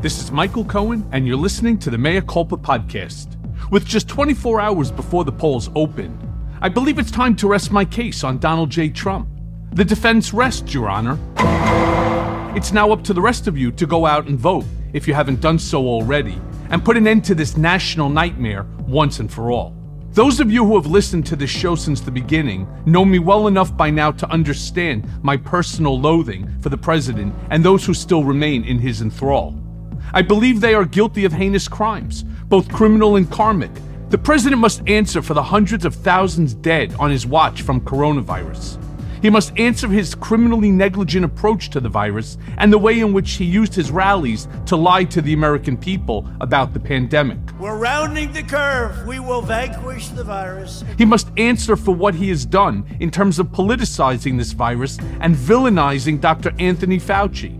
This is Michael Cohen, and you're listening to the Mea Culpa podcast. With just 24 hours before the polls open, I believe it's time to rest my case on Donald J. Trump. The defense rests, Your Honor. It's now up to the rest of you to go out and vote, if you haven't done so already, and put an end to this national nightmare once and for all. Those of you who have listened to this show since the beginning know me well enough by now to understand my personal loathing for the president and those who still remain in his enthrall. I believe they are guilty of heinous crimes, both criminal and karmic. The president must answer for the hundreds of thousands dead on his watch from coronavirus. He must answer his criminally negligent approach to the virus and the way in which he used his rallies to lie to the American people about the pandemic. We're rounding the curve. We will vanquish the virus. He must answer for what he has done in terms of politicizing this virus and villainizing Dr. Anthony Fauci.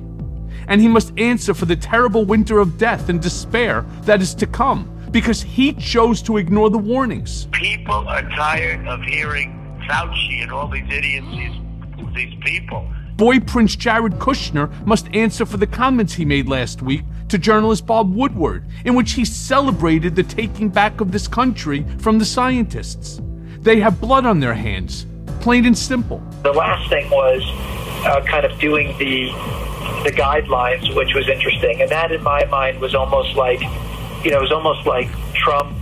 And he must answer for the terrible winter of death and despair that is to come because he chose to ignore the warnings. People are tired of hearing Fauci and all these idiots, these, these people. Boy Prince Jared Kushner must answer for the comments he made last week to journalist Bob Woodward, in which he celebrated the taking back of this country from the scientists. They have blood on their hands, plain and simple. The last thing was uh, kind of doing the the guidelines, which was interesting, and that in my mind was almost like, you know, it was almost like Trump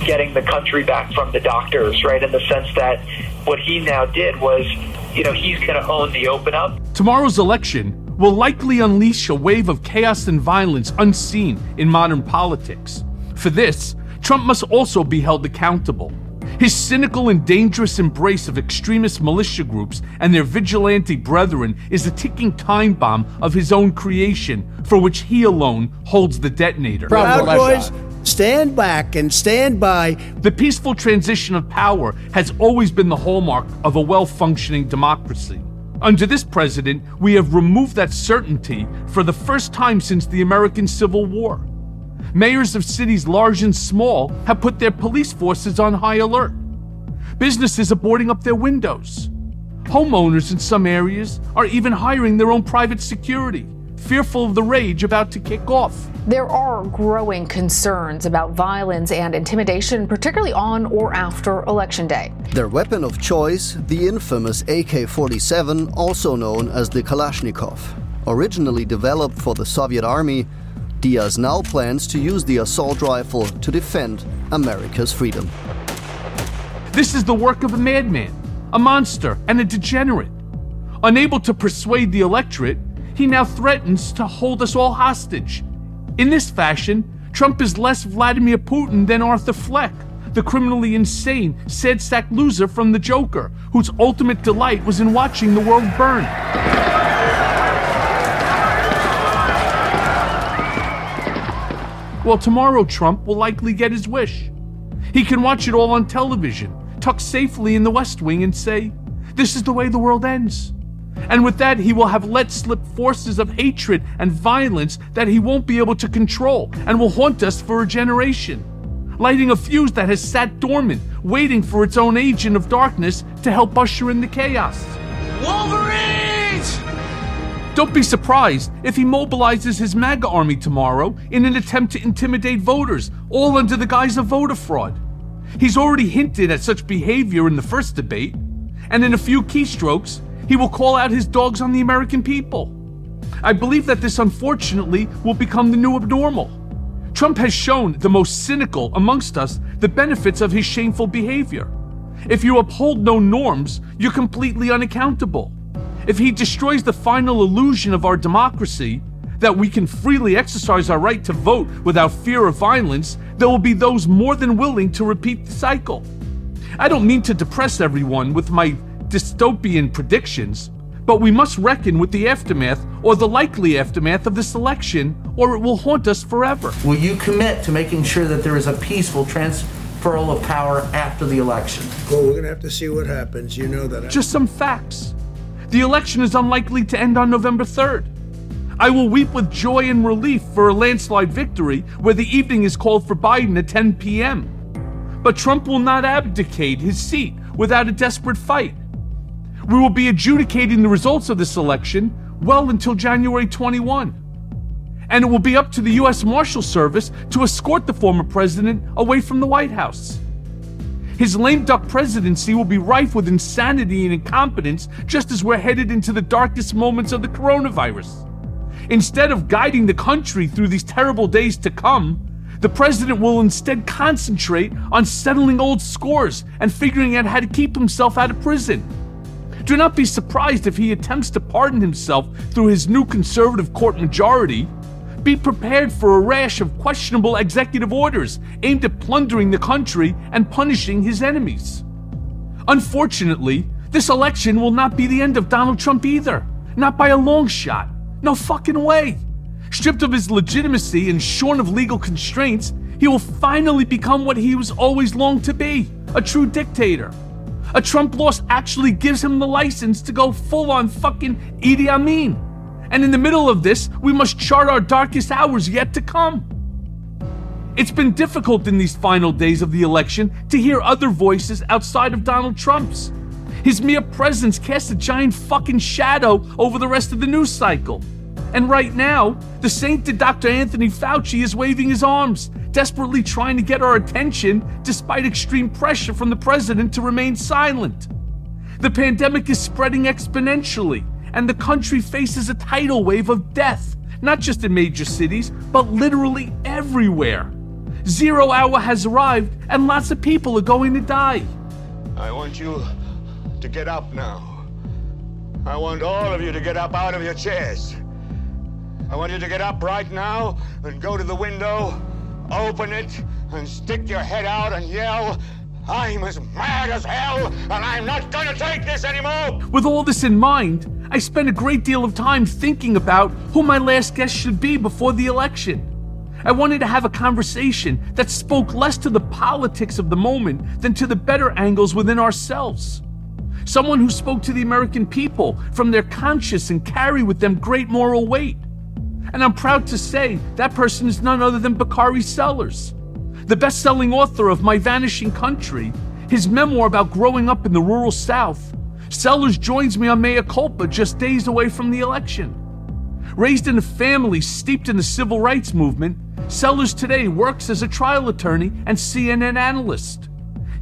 getting the country back from the doctors, right? In the sense that what he now did was, you know, he's going to own the open up. Tomorrow's election will likely unleash a wave of chaos and violence unseen in modern politics. For this, Trump must also be held accountable. His cynical and dangerous embrace of extremist militia groups and their vigilante brethren is a ticking time bomb of his own creation, for which he alone holds the detonator. Proud boys, stand back and stand by. The peaceful transition of power has always been the hallmark of a well functioning democracy. Under this president, we have removed that certainty for the first time since the American Civil War. Mayors of cities large and small have put their police forces on high alert. Businesses are boarding up their windows. Homeowners in some areas are even hiring their own private security, fearful of the rage about to kick off. There are growing concerns about violence and intimidation, particularly on or after Election Day. Their weapon of choice, the infamous AK 47, also known as the Kalashnikov. Originally developed for the Soviet Army, Diaz now plans to use the assault rifle to defend America's freedom. This is the work of a madman, a monster, and a degenerate. Unable to persuade the electorate, he now threatens to hold us all hostage. In this fashion, Trump is less Vladimir Putin than Arthur Fleck, the criminally insane, sad sack loser from The Joker, whose ultimate delight was in watching the world burn. Well, tomorrow Trump will likely get his wish. He can watch it all on television, tucked safely in the West Wing, and say, This is the way the world ends. And with that, he will have let slip forces of hatred and violence that he won't be able to control and will haunt us for a generation, lighting a fuse that has sat dormant, waiting for its own agent of darkness to help usher in the chaos. Wolverines! Don't be surprised if he mobilizes his MAGA army tomorrow in an attempt to intimidate voters, all under the guise of voter fraud. He's already hinted at such behavior in the first debate, and in a few keystrokes, he will call out his dogs on the American people. I believe that this unfortunately will become the new abnormal. Trump has shown the most cynical amongst us the benefits of his shameful behavior. If you uphold no norms, you're completely unaccountable. If he destroys the final illusion of our democracy, that we can freely exercise our right to vote without fear of violence, there will be those more than willing to repeat the cycle. I don't mean to depress everyone with my dystopian predictions, but we must reckon with the aftermath or the likely aftermath of this election, or it will haunt us forever. Will you commit to making sure that there is a peaceful transferal of power after the election? Well, we're going to have to see what happens. You know that. I- Just some facts. The election is unlikely to end on November 3rd. I will weep with joy and relief for a landslide victory where the evening is called for Biden at 10 p.m. But Trump will not abdicate his seat without a desperate fight. We will be adjudicating the results of this election well until January 21. And it will be up to the U.S. Marshal Service to escort the former president away from the White House. His lame duck presidency will be rife with insanity and incompetence just as we're headed into the darkest moments of the coronavirus. Instead of guiding the country through these terrible days to come, the president will instead concentrate on settling old scores and figuring out how to keep himself out of prison. Do not be surprised if he attempts to pardon himself through his new conservative court majority. Be prepared for a rash of questionable executive orders aimed at plundering the country and punishing his enemies. Unfortunately, this election will not be the end of Donald Trump either. Not by a long shot. No fucking way. Stripped of his legitimacy and shorn of legal constraints, he will finally become what he was always longed to be a true dictator. A Trump loss actually gives him the license to go full on fucking Idi Amin. And in the middle of this, we must chart our darkest hours yet to come. It's been difficult in these final days of the election to hear other voices outside of Donald Trump's. His mere presence casts a giant fucking shadow over the rest of the news cycle. And right now, the sainted Dr. Anthony Fauci is waving his arms, desperately trying to get our attention despite extreme pressure from the president to remain silent. The pandemic is spreading exponentially, and the country faces a tidal wave of death, not just in major cities, but literally everywhere. Zero hour has arrived, and lots of people are going to die. I want you to get up now. I want all of you to get up out of your chairs. I want you to get up right now and go to the window, open it, and stick your head out and yell, I'm as mad as hell, and I'm not gonna take this anymore! With all this in mind, I spent a great deal of time thinking about who my last guest should be before the election. I wanted to have a conversation that spoke less to the politics of the moment than to the better angles within ourselves. Someone who spoke to the American people from their conscience and carry with them great moral weight. And I'm proud to say that person is none other than Bakari Sellers, the best selling author of My Vanishing Country, his memoir about growing up in the rural South. Sellers joins me on Mea Culpa just days away from the election. Raised in a family steeped in the civil rights movement, Sellers today works as a trial attorney and CNN analyst.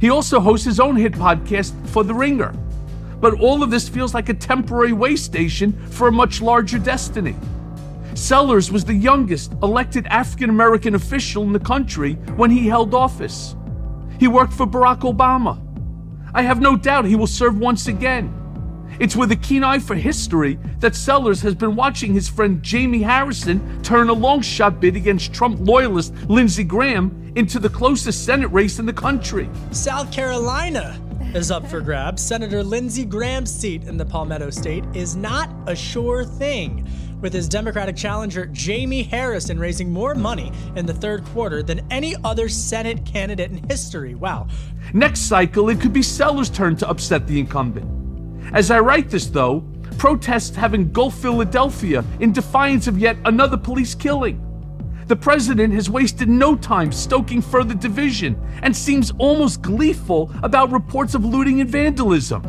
He also hosts his own hit podcast for The Ringer. But all of this feels like a temporary way station for a much larger destiny. Sellers was the youngest elected African American official in the country when he held office. He worked for Barack Obama. I have no doubt he will serve once again. It's with a keen eye for history that Sellers has been watching his friend Jamie Harrison turn a long shot bid against Trump loyalist Lindsey Graham into the closest Senate race in the country. South Carolina is up for grabs. Senator Lindsey Graham's seat in the Palmetto State is not a sure thing, with his Democratic challenger Jamie Harrison raising more money in the third quarter than any other Senate candidate in history. Wow. Next cycle, it could be Sellers' turn to upset the incumbent. As I write this, though, protests have engulfed Philadelphia in defiance of yet another police killing. The president has wasted no time stoking further division and seems almost gleeful about reports of looting and vandalism.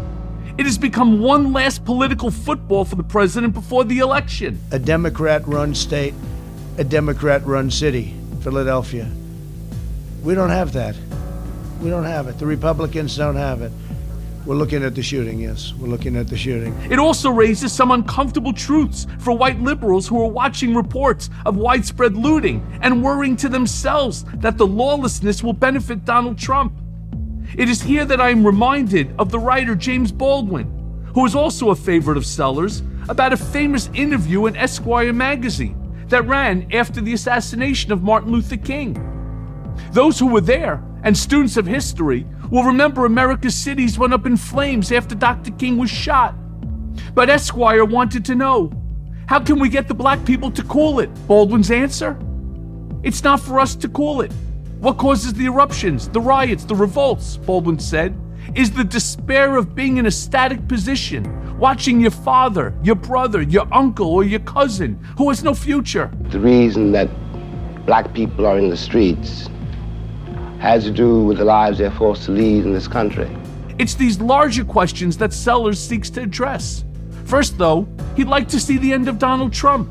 It has become one last political football for the president before the election. A Democrat run state, a Democrat run city, Philadelphia. We don't have that. We don't have it. The Republicans don't have it. We're looking at the shooting, yes. We're looking at the shooting. It also raises some uncomfortable truths for white liberals who are watching reports of widespread looting and worrying to themselves that the lawlessness will benefit Donald Trump. It is here that I am reminded of the writer James Baldwin, who was also a favorite of Sellers, about a famous interview in Esquire magazine that ran after the assassination of Martin Luther King. Those who were there and students of history will remember America's cities went up in flames after Dr. King was shot. But Esquire wanted to know how can we get the black people to cool it? Baldwin's answer it's not for us to cool it. What causes the eruptions, the riots, the revolts, Baldwin said, is the despair of being in a static position, watching your father, your brother, your uncle, or your cousin who has no future. The reason that black people are in the streets has to do with the lives they're forced to lead in this country. It's these larger questions that Sellers seeks to address. First, though, he'd like to see the end of Donald Trump.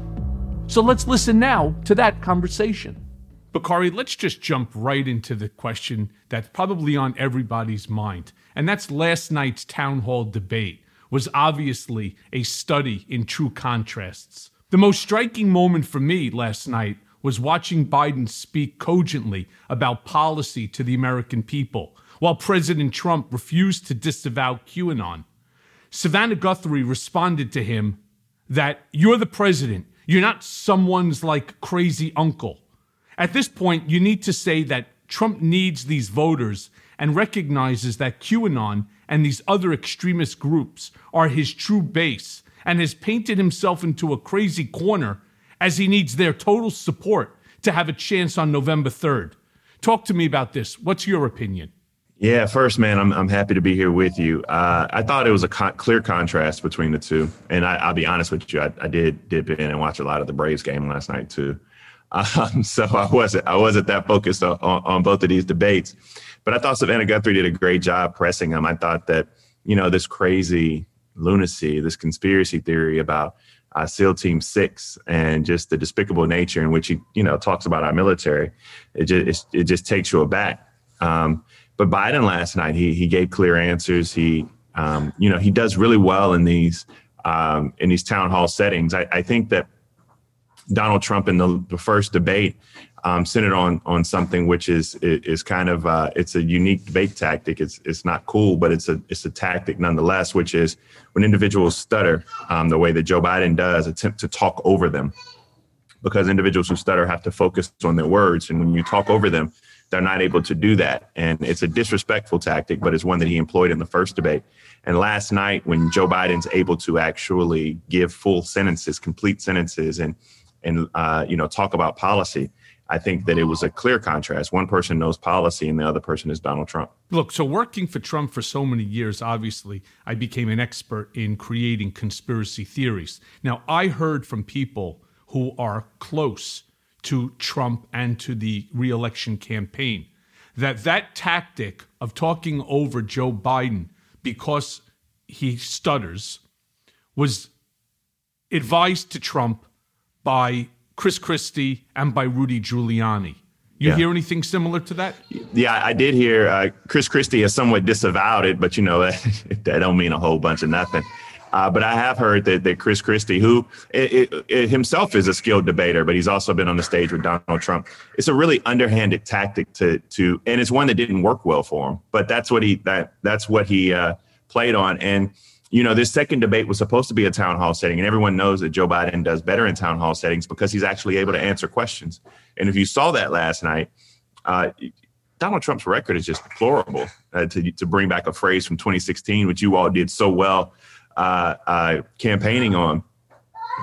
So let's listen now to that conversation. Bakari, let's just jump right into the question that's probably on everybody's mind. And that's last night's town hall debate was obviously a study in true contrasts. The most striking moment for me last night was watching Biden speak cogently about policy to the American people, while President Trump refused to disavow QAnon. Savannah Guthrie responded to him that you're the president, you're not someone's like crazy uncle. At this point, you need to say that Trump needs these voters and recognizes that QAnon and these other extremist groups are his true base and has painted himself into a crazy corner as he needs their total support to have a chance on November 3rd. Talk to me about this. What's your opinion? Yeah, first, man, I'm, I'm happy to be here with you. Uh, I thought it was a clear contrast between the two. And I, will be honest with you, I, I, did dip in and watch a lot of the Braves game last night, too. Um, so I wasn't I wasn't that focused on, on, both of these debates, but I thought Savannah Guthrie did a great job pressing them. I thought that you know this crazy lunacy, this conspiracy theory about uh, SEAL Team Six and just the despicable nature in which he you know talks about our military, it just it just takes you aback. Um, but Biden last night he he gave clear answers. He um, you know he does really well in these um, in these town hall settings. I, I think that Donald Trump in the, the first debate um, centered on on something which is is kind of uh, it's a unique debate tactic. It's it's not cool, but it's a it's a tactic nonetheless. Which is when individuals stutter um, the way that Joe Biden does, attempt to talk over them, because individuals who stutter have to focus on their words, and when you talk over them, they're not able to do that. And it's a disrespectful tactic, but it's one that he employed in the first debate. And last night, when Joe Biden's able to actually give full sentences, complete sentences, and and uh, you know talk about policy. I think that it was a clear contrast. One person knows policy, and the other person is Donald Trump. Look, so working for Trump for so many years, obviously, I became an expert in creating conspiracy theories. Now, I heard from people who are close to Trump and to the reelection campaign that that tactic of talking over Joe Biden because he stutters was advised to Trump by Chris Christie and by Rudy Giuliani. You yeah. hear anything similar to that? Yeah, I did hear uh, Chris Christie has somewhat disavowed it, but you know that, that don't mean a whole bunch of nothing. Uh, but I have heard that, that Chris Christie, who it, it, it himself is a skilled debater, but he's also been on the stage with Donald Trump. It's a really underhanded tactic to to, and it's one that didn't work well for him. But that's what he that that's what he uh, played on, and you know, this second debate was supposed to be a town hall setting, and everyone knows that Joe Biden does better in town hall settings because he's actually able to answer questions. And if you saw that last night, uh, Donald Trump's record is just deplorable. Uh, to to bring back a phrase from 2016, which you all did so well uh, uh, campaigning on.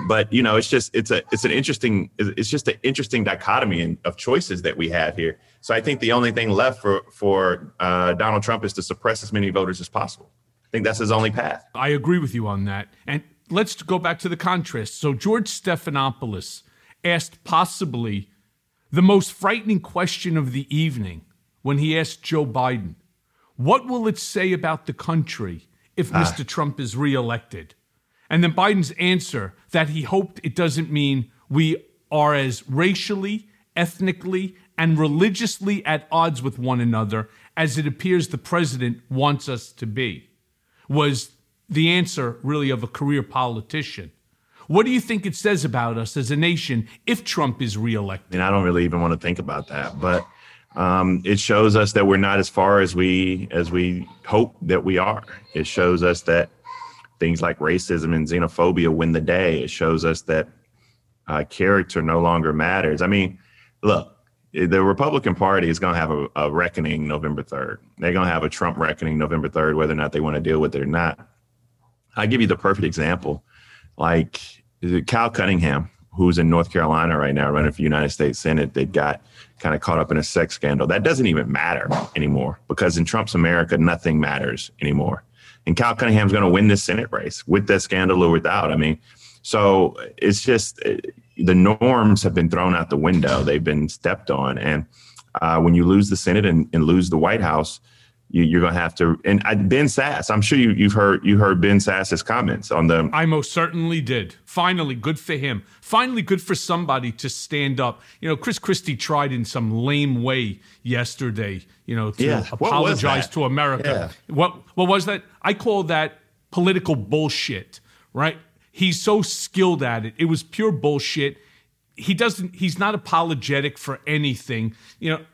But you know, it's just it's a it's an interesting it's just an interesting dichotomy in, of choices that we have here. So I think the only thing left for for uh, Donald Trump is to suppress as many voters as possible. I think that's his only path. I agree with you on that. And let's go back to the contrast. So George Stephanopoulos asked possibly the most frightening question of the evening when he asked Joe Biden, What will it say about the country if ah. Mr. Trump is reelected? And then Biden's answer that he hoped it doesn't mean we are as racially, ethnically, and religiously at odds with one another as it appears the president wants us to be was the answer really of a career politician. What do you think it says about us as a nation if Trump is reelected? Mean, I don't really even want to think about that, but Um, it shows us that we're not as far as we as we hope that we are. It shows us that things like racism and xenophobia win the day. It shows us that uh, character no longer matters. I mean, look, the Republican Party is going to have a, a reckoning November 3rd. They're going to have a Trump reckoning November 3rd, whether or not they want to deal with it or not. I give you the perfect example. Like Cal Cunningham, who's in North Carolina right now running for United States Senate, that got kind of caught up in a sex scandal. That doesn't even matter anymore because in Trump's America, nothing matters anymore. And Cal Cunningham's going to win this Senate race with that scandal or without. I mean, so it's just the norms have been thrown out the window. They've been stepped on. And uh, when you lose the Senate and, and lose the White House, you, are going to have to. And I, Ben Sasse, I'm sure you, you've heard you heard Ben Sasse's comments on the. I most certainly did. Finally, good for him. Finally, good for somebody to stand up. You know, Chris Christie tried in some lame way yesterday. You know, to Yeah. Apologize to America. Yeah. What what was that? I call that political bullshit. Right? He's so skilled at it. It was pure bullshit. He doesn't. He's not apologetic for anything. You know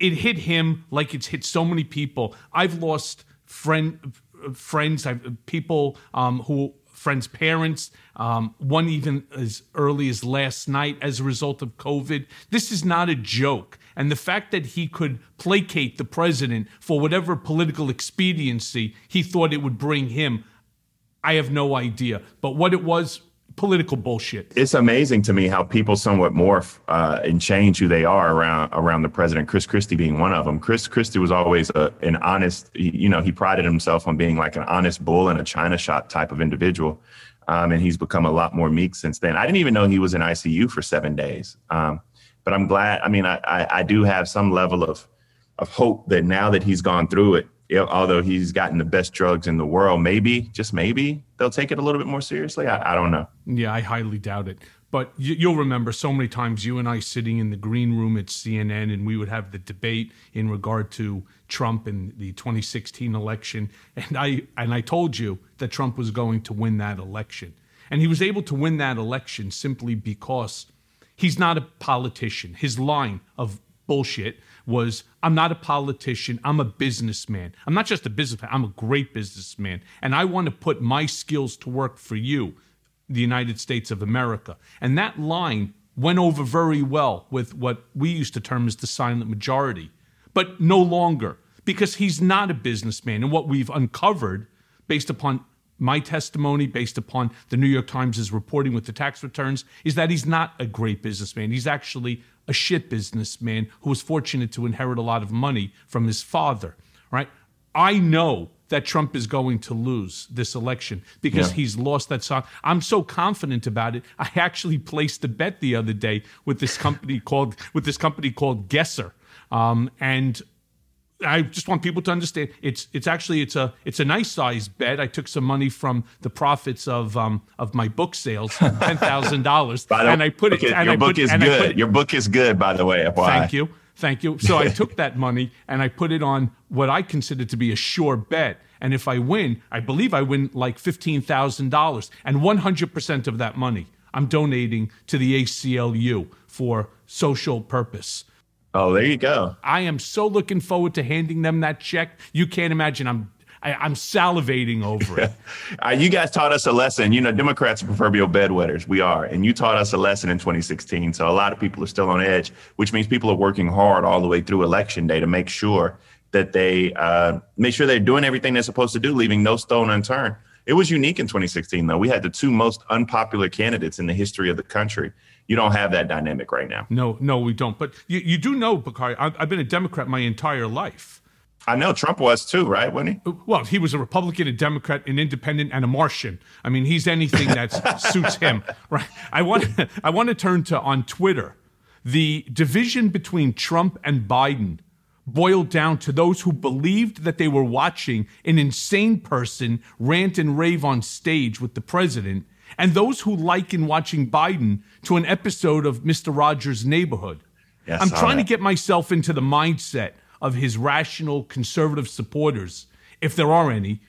it hit him like it's hit so many people. I've lost friend friends, I've, people um, who friends' parents. Um, one even as early as last night as a result of COVID. This is not a joke. And the fact that he could placate the president for whatever political expediency he thought it would bring him, I have no idea. But what it was, political bullshit. It's amazing to me how people somewhat morph uh, and change who they are around around the president. Chris Christie being one of them. Chris Christie was always a, an honest. You know, he prided himself on being like an honest bull and a china shop type of individual. Um, and he's become a lot more meek since then. I didn't even know he was in ICU for seven days. Um, but I'm glad. I mean, I, I, I do have some level of of hope that now that he's gone through it, although he's gotten the best drugs in the world, maybe just maybe they'll take it a little bit more seriously. I, I don't know. Yeah, I highly doubt it. But you, you'll remember so many times you and I sitting in the green room at CNN, and we would have the debate in regard to Trump and the 2016 election. And I and I told you that Trump was going to win that election, and he was able to win that election simply because he's not a politician. His line of bullshit was I'm not a politician, I'm a businessman. I'm not just a businessman, I'm a great businessman. And I want to put my skills to work for you, the United States of America. And that line went over very well with what we used to term as the silent majority, but no longer because he's not a businessman. And what we've uncovered based upon my testimony based upon the New York Times' reporting with the tax returns is that he's not a great businessman. He's actually a shit businessman who was fortunate to inherit a lot of money from his father, right? I know that Trump is going to lose this election because Yeah. he's lost that song. I'm so confident about it. I actually placed a bet the other day with this company called with this company called Guesser. Um, and I just want people to understand it's it's actually it's a it's a nice size bet. I took some money from the profits of um of my book sales, ten thousand dollars, and I put it. and your I book put, is good. put- your book is good, by the way. FYI. Thank you, thank you. So I took that money and I put it on what I consider to be a sure bet. And if I win, I believe I win like fifteen thousand dollars, and one hundred percent of that money I'm donating to the ACLU for social purpose. Oh, there you go. I am so looking forward to handing them that check. You can't imagine. I'm I, I'm salivating over it. Uh, you guys taught us a lesson. You know, Democrats are proverbial bedwetters. We are. And you taught us a lesson in 2016. So a lot of people are still on edge, which means people are working hard all the way through election day to make sure that they uh, make sure they're doing everything they're supposed to do, leaving no stone unturned. It was unique in 2016, though. We had the two most unpopular candidates in the history of the country. You don't have that dynamic right now. No, no, we don't. But you, you do know, Bakari, I've, I've been a Democrat my entire life. I know Trump was too, right? Wasn't he? Uh, well, he was a Republican, a Democrat, an independent, and a Martian. I mean, he's anything that suits him, right? I want, I want to turn to on Twitter. The division between Trump and Biden boiled down to those who believed that they were watching an insane person rant and rave on stage with the president, and those who liken watching Biden to an episode of Mr. Rogers' Neighborhood. Yeah, I'm trying to get myself into the mindset of his rational conservative supporters, if there are any,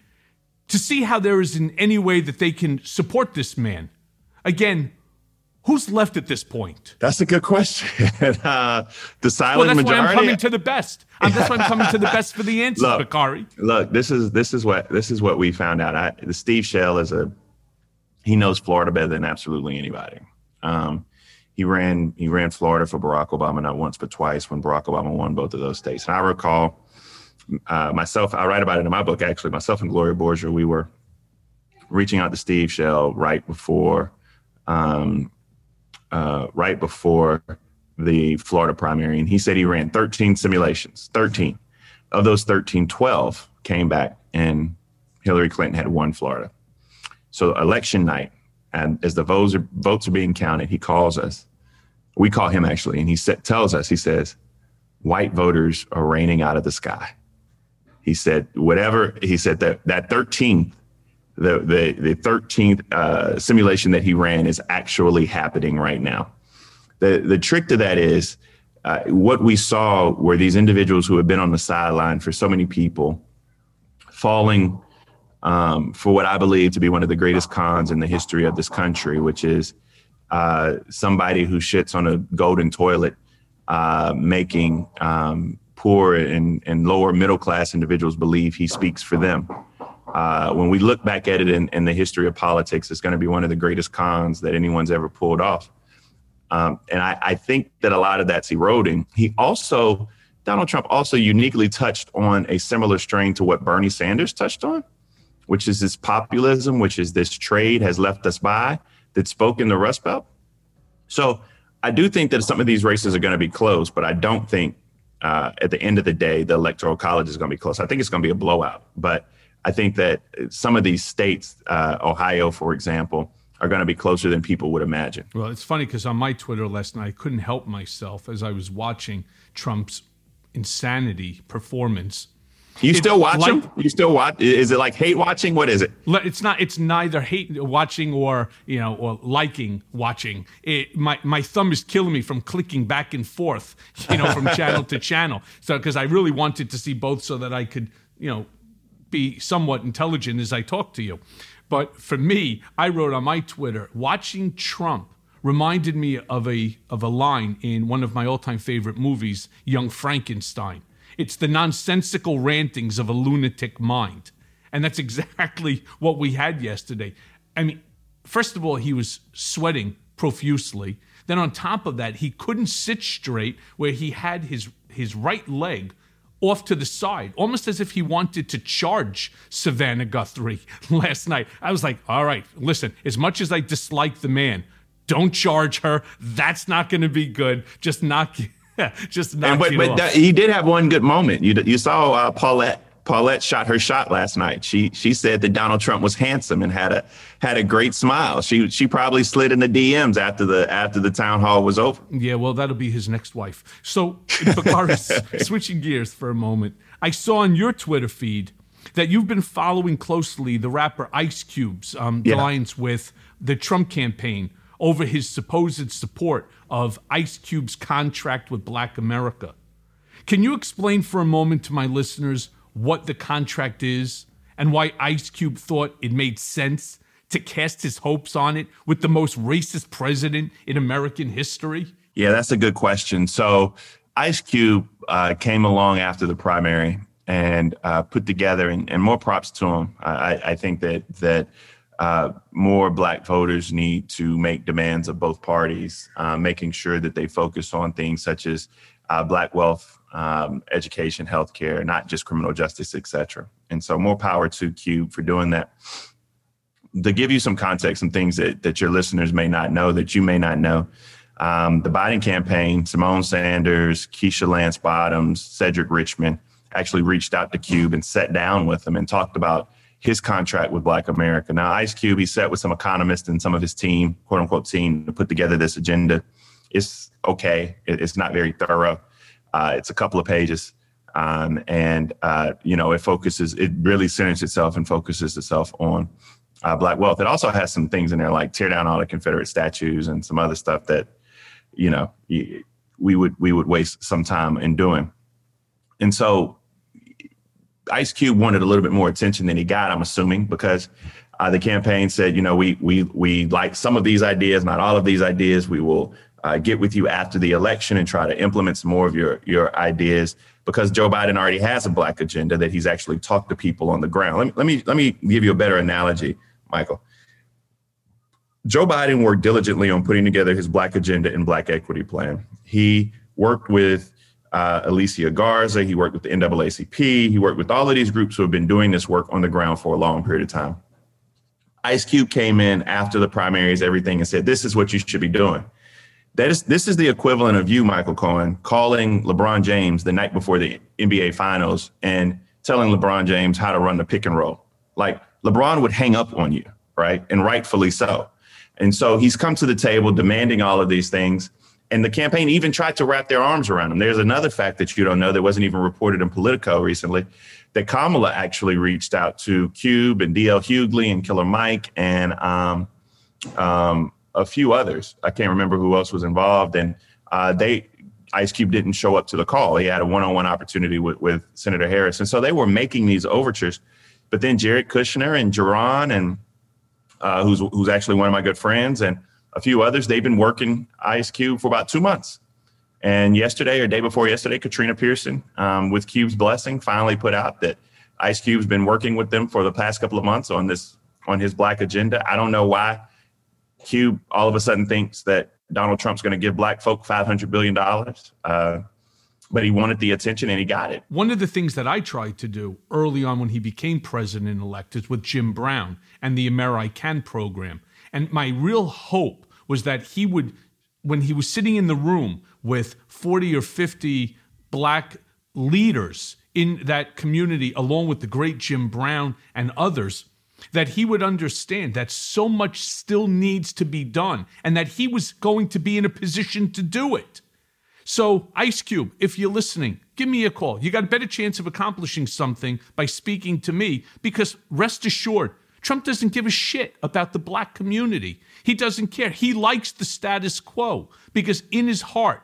to see how there is in any way that they can support this man. Again, Who's left at this point? That's a good question. uh, the silent Well, that's majority. why I'm coming to the best. I'm, that's why I'm coming to the best for the answer, Look, Bakari. Look, this is this is what this is what we found out. I, the Steve Schale is a he knows Florida better than absolutely anybody. Um, he ran he ran Florida for Barack Obama not once but twice when Barack Obama won both of those states. And I recall uh, myself. I write about it in my book. Actually, myself and Gloria Borger, we were reaching out to Steve Schale right before um, uh, right before the Florida primary, and he said he ran 13 simulations. 13 of those 13, 12 came back, and Hillary Clinton had won Florida. So election night, and as the votes are, votes are being counted, he calls us. We call him actually, and he sa- tells us, he says, white voters are raining out of the sky. He said, whatever, he said that that 13th, the, the, the 13th uh, simulation that he ran is actually happening right now. The, the trick to that is uh, what we saw were these individuals who had been on the sideline for so many people falling um, for what I believe to be one of the greatest cons in the history of this country, which is uh, somebody who shits on a golden toilet, uh, making um, poor and, and lower middle class individuals believe he speaks for them. Uh, when we look back at it in, in the history of politics, it's going to be one of the greatest cons that anyone's ever pulled off. Um, and I, I think that a lot of that's eroding. He also, Donald Trump also uniquely touched on a similar strain to what Bernie Sanders touched on, which is this populism, which is this trade has left us by that spoke in the Rust Belt. So I do think that some of these races are going to be close, but I don't think uh, at the end of the day the electoral college is going to be close. I think it's going to be a blowout. But I think that some of these states, uh, Ohio, for example, are going to be closer than people would imagine. Well, it's funny because on my Twitter last night, I couldn't help myself as I was watching Trump's insanity performance. You still watch like- them? You still watch? Is it like hate watching? What is it? It's not. It's neither hate watching or you know or liking watching. It, my my thumb is killing me from clicking back and forth, you know, from channel to channel. So because I really wanted to see both, so that I could you know be somewhat intelligent as I talk to you. But for me, I wrote on my Twitter, watching Trump reminded me of a of a line in one of my all-time favorite movies, Young Frankenstein. It's the nonsensical rantings of a lunatic mind. And that's exactly what we had yesterday. I mean, first of all, he was sweating profusely. Then on top of that, he couldn't sit straight where he had his his right leg off to the side, almost as if he wanted to charge Savannah Guthrie last night. I was like, all right, listen, as much as I dislike the man, don't charge her. That's not going to be good. Just knock, just And but but that, he did have one good moment. You you saw uh, Paulette. Paulette shot her shot last night. She she said that Donald Trump was handsome and had a had a great smile. She she probably slid in the DMs after the after the town hall was over. Yeah, well, that'll be his next wife. So, Bakari, switching gears for a moment, I saw on your Twitter feed that you've been following closely the rapper Ice Cube's um, Yeah. alliance with the Trump campaign over his supposed support of Ice Cube's contract with Black America. Can you explain for a moment to my listeners what the contract is and why Ice Cube thought it made sense to cast his hopes on it with the most racist president in American history? Yeah, that's a good question. So Ice Cube uh, came along after the primary and uh, put together, and, and more props to him. I, I think that that uh, more Black voters need to make demands of both parties, uh, making sure that they focus on things such as uh, Black wealth, um, education, healthcare, not just criminal justice, et cetera. And so, more power to Cube for doing that to give you some context, some things that, that your listeners may not know, that you may not know. Um, the Biden campaign, Symone Sanders, Keisha Lance Bottoms, Cedric Richmond actually reached out to Cube and sat down with them and talked about his contract with Black America. Now, Ice Cube, he sat with some economists and some of his team, quote unquote team, to put together this agenda. It's okay. It's not very thorough. Uh, it's a couple of pages. Um, and, uh, you know, it focuses, it really centers itself and focuses itself on uh, Black wealth. It also has some things in there like tear down all the Confederate statues and some other stuff that, you know, we would we would waste some time in doing. And so Ice Cube wanted a little bit more attention than he got, I'm assuming, because Uh, the campaign said, you know, we we we like some of these ideas, not all of these ideas. We will uh, get with you after the election and try to implement some more of your your ideas because Joe Biden already has a black agenda that he's actually talked to people on the ground. Let me let me let me give you a better analogy, Michael. Joe Biden worked diligently on putting together his black agenda and black equity plan. He worked with uh, Alicia Garza. He worked with the NAACP. He worked with all of these groups who have been doing this work on the ground for a long period of time. Ice Cube came in after the primaries, everything, and said, "This is what you should be doing." That is, this is the equivalent of you, Michael Cohen, calling LeBron James the night before the NBA Finals and telling LeBron James how to run the pick and roll. Like LeBron would hang up on you, right, and rightfully so. And so he's come to the table demanding all of these things. And the campaign even tried to wrap their arms around him. There's another fact that you don't know that wasn't even reported in Politico recently that Kamala actually reached out to Cube and DL Hughley and Killer Mike and um, um, a few others. I can't remember who else was involved. And uh, they, Ice Cube didn't show up to the call. He had a one on one opportunity with, with Senator Harris. And so they were making these overtures. But then Jared Kushner and Ja'Ron and uh, who's who's actually one of my good friends, and a few others. They've been working Ice Cube for about two months. And yesterday or day before yesterday, Katrina Pearson, um, with Cube's blessing, finally put out that Ice Cube's been working with them for the past couple of months on this on his black agenda. I don't know why Cube all of a sudden thinks that Donald Trump's going to give black folk five hundred billion dollars. Uh, but he wanted the attention and he got it. One of the things that I tried to do early on when he became president elect is with Jim Brown and the AmeriCAN program. And my real hope was that he would, when he was sitting in the room with 40 or 50 black leaders in that community, along with the great Jim Brown and others, that he would understand that so much still needs to be done and that he was going to be in a position to do it. So, Ice Cube, if you're listening, give me a call. You got a better chance of accomplishing something by speaking to me because rest assured, Trump doesn't give a shit about the black community. He doesn't care. He likes the status quo because in his heart,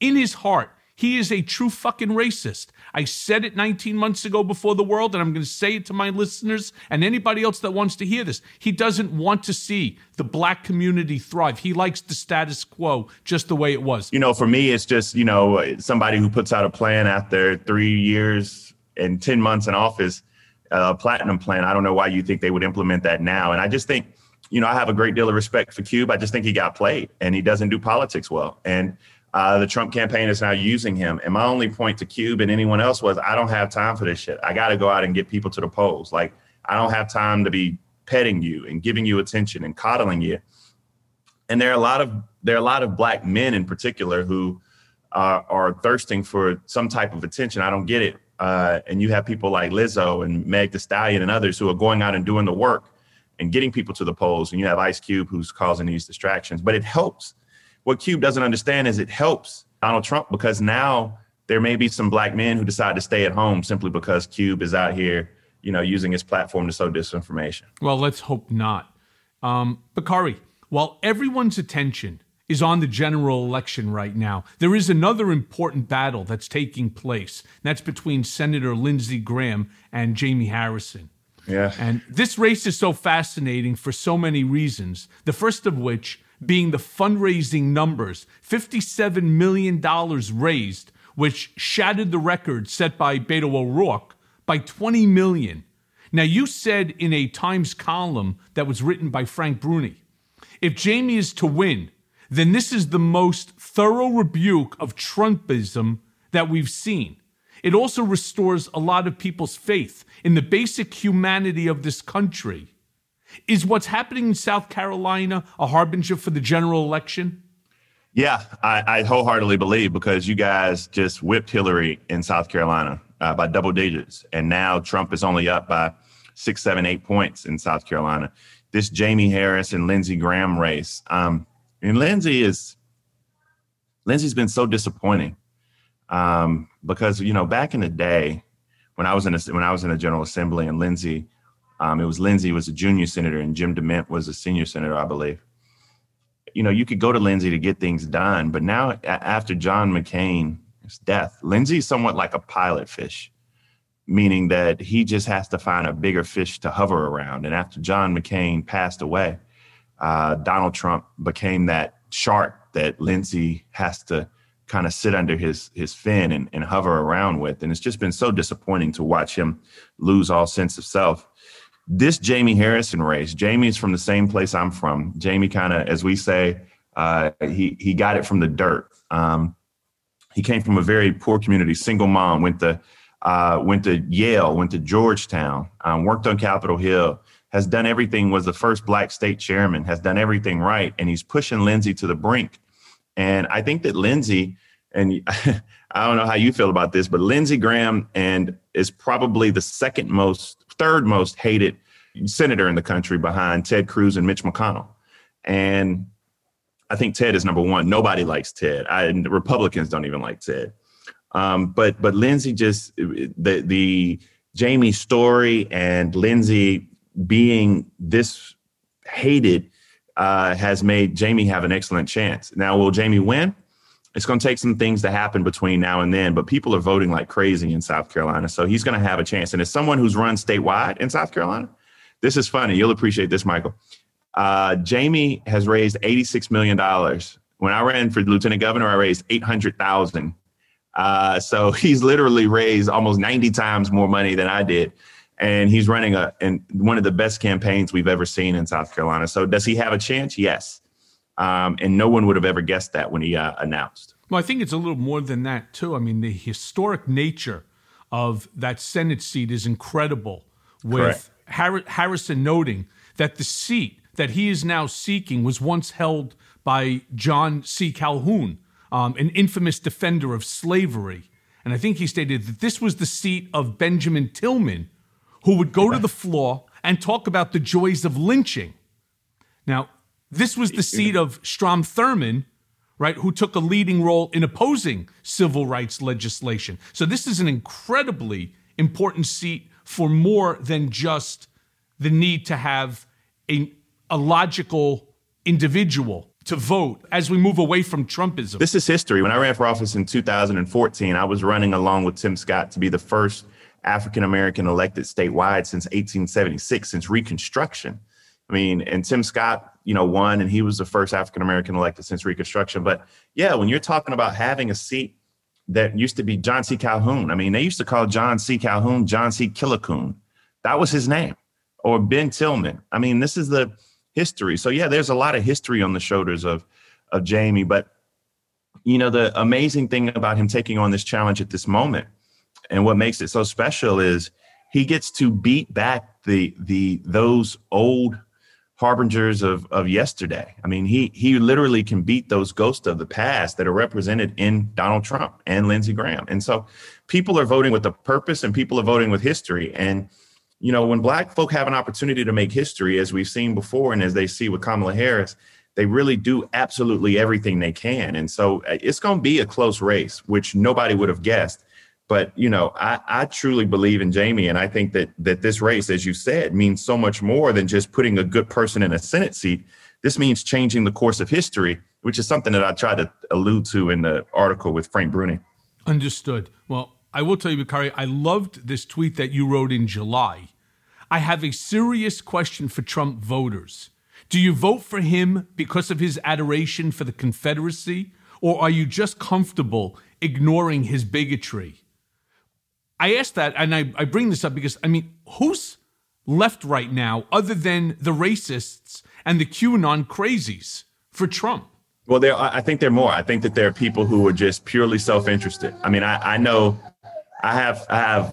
in his heart, he is a true fucking racist. I said it 19 months ago before the world, and I'm going to say it to my listeners and anybody else that wants to hear this. He doesn't want to see the black community thrive. He likes the status quo just the way it was. You know, for me, it's just, you know, somebody who puts out a plan after three years and 10 months in office, a platinum plan. I don't know why you think they would implement that now. And I just think, you know, I have a great deal of respect for Cube. I just think he got played and he doesn't do politics well. And uh, the Trump campaign is now using him. And my only point to Cube and anyone else was I don't have time for this shit. I got to go out and get people to the polls. Like, I don't have time to be petting you and giving you attention and coddling you. And there are a lot of there are a lot of black men in particular who uh, are thirsting for some type of attention. I don't get it. Uh, and you have people like Lizzo and Meg Thee Stallion and others who are going out and doing the work and getting people to the polls. And you have Ice Cube who's causing these distractions. But it helps what Cube doesn't understand is it helps Donald Trump because now there may be some black men who decide to stay at home simply because Cube is out here, you know, using his platform to sow disinformation. Well, let's hope not. Um, Bakari, while everyone's attention is on the general election right now, there is another important battle that's taking place. That's between Senator Lindsey Graham and Jamie Harrison. Yeah. And this race is so fascinating for so many reasons. The first of which being the fundraising numbers $57 million raised, which shattered the record set by Beto O'Rourke by 20 million. Now, you said in a Times column that was written by Frank Bruni if Jamie is to win, then this is the most thorough rebuke of Trumpism that we've seen. It also restores a lot of people's faith in the basic humanity of this country. Is what's happening in South Carolina a harbinger for the general election? Yeah, I, I wholeheartedly believe because you guys just whipped Hillary in South Carolina uh, by double digits, and now Trump is only up by six, seven, eight points in South Carolina. This Jamie Harris and Lindsey Graham race, um, and Lindsey is Lindsey's been so disappointing um, because you know back in the day when I was in a, when I was in the General Assembly and Lindsey um, it was Lindsey was a junior senator and Jim DeMint was a senior senator, I believe. You know, you could go to Lindsey to get things done, but now after John McCain's death, Lindsey's somewhat like a pilot fish. meaning that he just has to find a bigger fish to hover around. And after John McCain passed away, uh, Donald Trump became that shark that Lindsey has to kind of sit under his his fin and, and hover around with. And it's just been so disappointing to watch him lose all sense of self. This Jamie Harrison race, Jamie's from the same place I'm from. Jamie kind of, as we say, uh, he he got it from the dirt. Um, he came from a very poor community, single mom, went to uh, went to Yale, went to Georgetown, um, worked on Capitol Hill, has done everything, was the first black state chairman, has done everything right, and he's pushing Lindsey to the brink. And I think that Lindsey, and I don't know how you feel about this, but Lindsey Graham and is probably the second most, third most hated senator in the country behind Ted Cruz and Mitch McConnell. And I think Ted is number one. Nobody likes Ted. I, Republicans don't even like Ted. Um, but but Lindsey just the the Jamie story and Lindsey being this hated uh, has made Jamie have an excellent chance. Now, will Jamie win? It's going to take some things to happen between now and then, but people are voting like crazy in South Carolina, so he's going to have a chance. And as someone who's run statewide in South Carolina, this is funny. You'll appreciate this, Michael. Uh, Jamie has raised eighty-six million dollars. When I ran for lieutenant governor, I raised eight hundred thousand uh, so he's literally raised almost 90 times more money than I did. And he's running a and one of the best campaigns we've ever seen in South Carolina. So does he have a chance? Yes. Um, and no one would have ever guessed that when he uh, announced. Well, I think it's a little more than that too. I mean, the historic nature of that Senate seat is incredible. With Har- Harrison noting that the seat that he is now seeking was once held by John C. Calhoun, um, an infamous defender of slavery. And I think he stated that this was the seat of Benjamin Tillman, who would go to the floor and talk about the joys of lynching. Now, this was the seat of Strom Thurmond, right, who took a leading role in opposing civil rights legislation. So this is an incredibly important seat for more than just the need to have a, a logical individual to vote as we move away from Trumpism. This is history. When I ran for office in 2014, I was running along with Tim Scott to be the first African American elected statewide since 1876, since Reconstruction. I mean, and Tim Scott, you know, won, and he was the first African American elected since Reconstruction. But yeah, when you're talking about having a seat that used to be John C. Calhoun, I mean, they used to call John C. Calhoun John C. Killacoon. That was his name, or Ben Tillman. I mean, this is the history. So yeah, there's a lot of history on the shoulders of of Jamie. But you know, the amazing thing about him taking on this challenge at this moment, and what makes it so special is he gets to beat back the the those old harbingers of of yesterday. I mean, he he literally can beat those ghosts of the past that are represented in Donald Trump and Lindsey Graham. And so people are voting with a purpose and people are voting with history. And you know, when black folk have an opportunity to make history, as we've seen before, and as they see with Kamala Harris, they really do absolutely everything they can. And so uh, it's going to be a close race, which nobody would have guessed. But you know, I, I truly believe in Jamie, and I think that that this race, as you said, means so much more than just putting a good person in a Senate seat. This means changing the course of history, which is something that I tried to allude to in the article with Frank Bruni. Understood. Well, I will tell you, Bakari, I loved this tweet that you wrote in July. I have a serious question for Trump voters. Do you vote for him because of his adoration for the Confederacy, or are you just comfortable ignoring his bigotry? I ask that, and I, I bring this up because, I mean, who's left right now other than the racists and the QAnon crazies for Trump? Well, there, I think there are more. I think that there are people who are just purely self-interested. I mean, I, I know, I have, I have,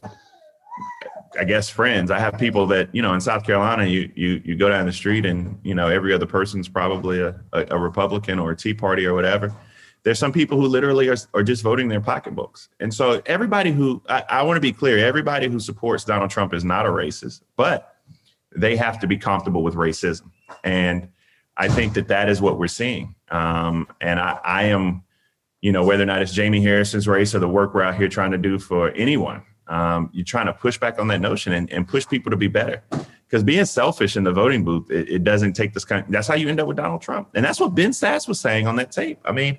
I guess friends. I have people that you know in South Carolina. You you you go down the street and you know every other person's probably a, a, a Republican or a Tea Party or whatever. There's some people who literally are, are just voting their pocketbooks. And so everybody who I, I want to be clear, everybody who supports Donald Trump is not a racist, but they have to be comfortable with racism. And I think that that is what we're seeing. Um, and I, I am, you know, whether or not it's Jamie Harrison's race or the work we're out here trying to do for anyone, um, you're trying to push back on that notion and, and push people to be better. Because being selfish in the voting booth, it, it doesn't take this kind. Of, that's how you end up with Donald Trump, and that's what Ben Sasse was saying on that tape. I mean,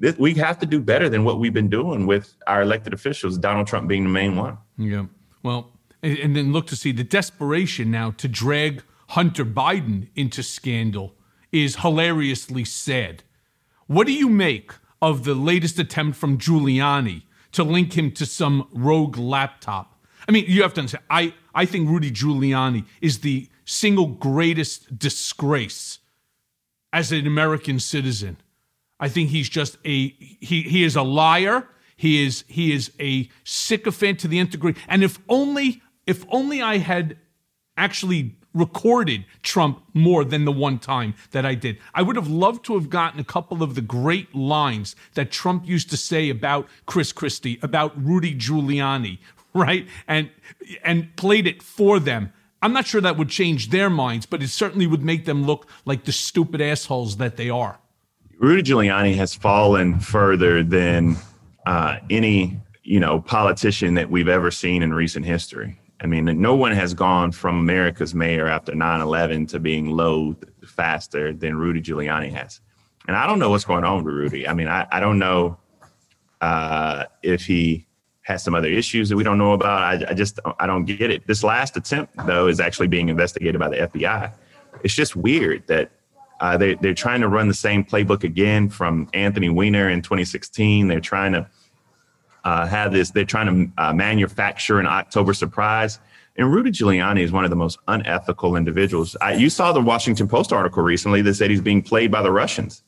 this, we have to do better than what we've been doing with our elected officials. Donald Trump being the main one. Yeah. Well, and, and then look to see the desperation now to drag Hunter Biden into scandal is hilariously sad. What do you make of the latest attempt from Giuliani to link him to some rogue laptop? I mean, you have to understand, I, I think Rudy Giuliani is the single greatest disgrace as an American citizen. I think he's just a he he is a liar. He is he is a sycophant to the nth degree. And if only if only I had actually recorded Trump more than the one time that I did. I would have loved to have gotten a couple of the great lines that Trump used to say about Chris Christie, about Rudy Giuliani, right? And and played it for them. I'm not sure that would change their minds, but it certainly would make them look like the stupid assholes that they are. Rudy Giuliani has fallen further than uh, any you know politician that we've ever seen in recent history. I mean, no one has gone from America's mayor after 9/11 to being loathed faster than Rudy Giuliani has. And I don't know what's going on with Rudy. I mean, I, I don't know uh, if he has some other issues that we don't know about. I, I just I don't get it. This last attempt, though, is actually being investigated by the FBI. It's just weird that uh, they, they're trying to run the same playbook again from Anthony Weiner in 2016. They're trying to uh, have this, they're trying to uh, manufacture an October surprise. And Rudy Giuliani is one of the most unethical individuals. I, you saw the Washington Post article recently that said he's being played by the Russians.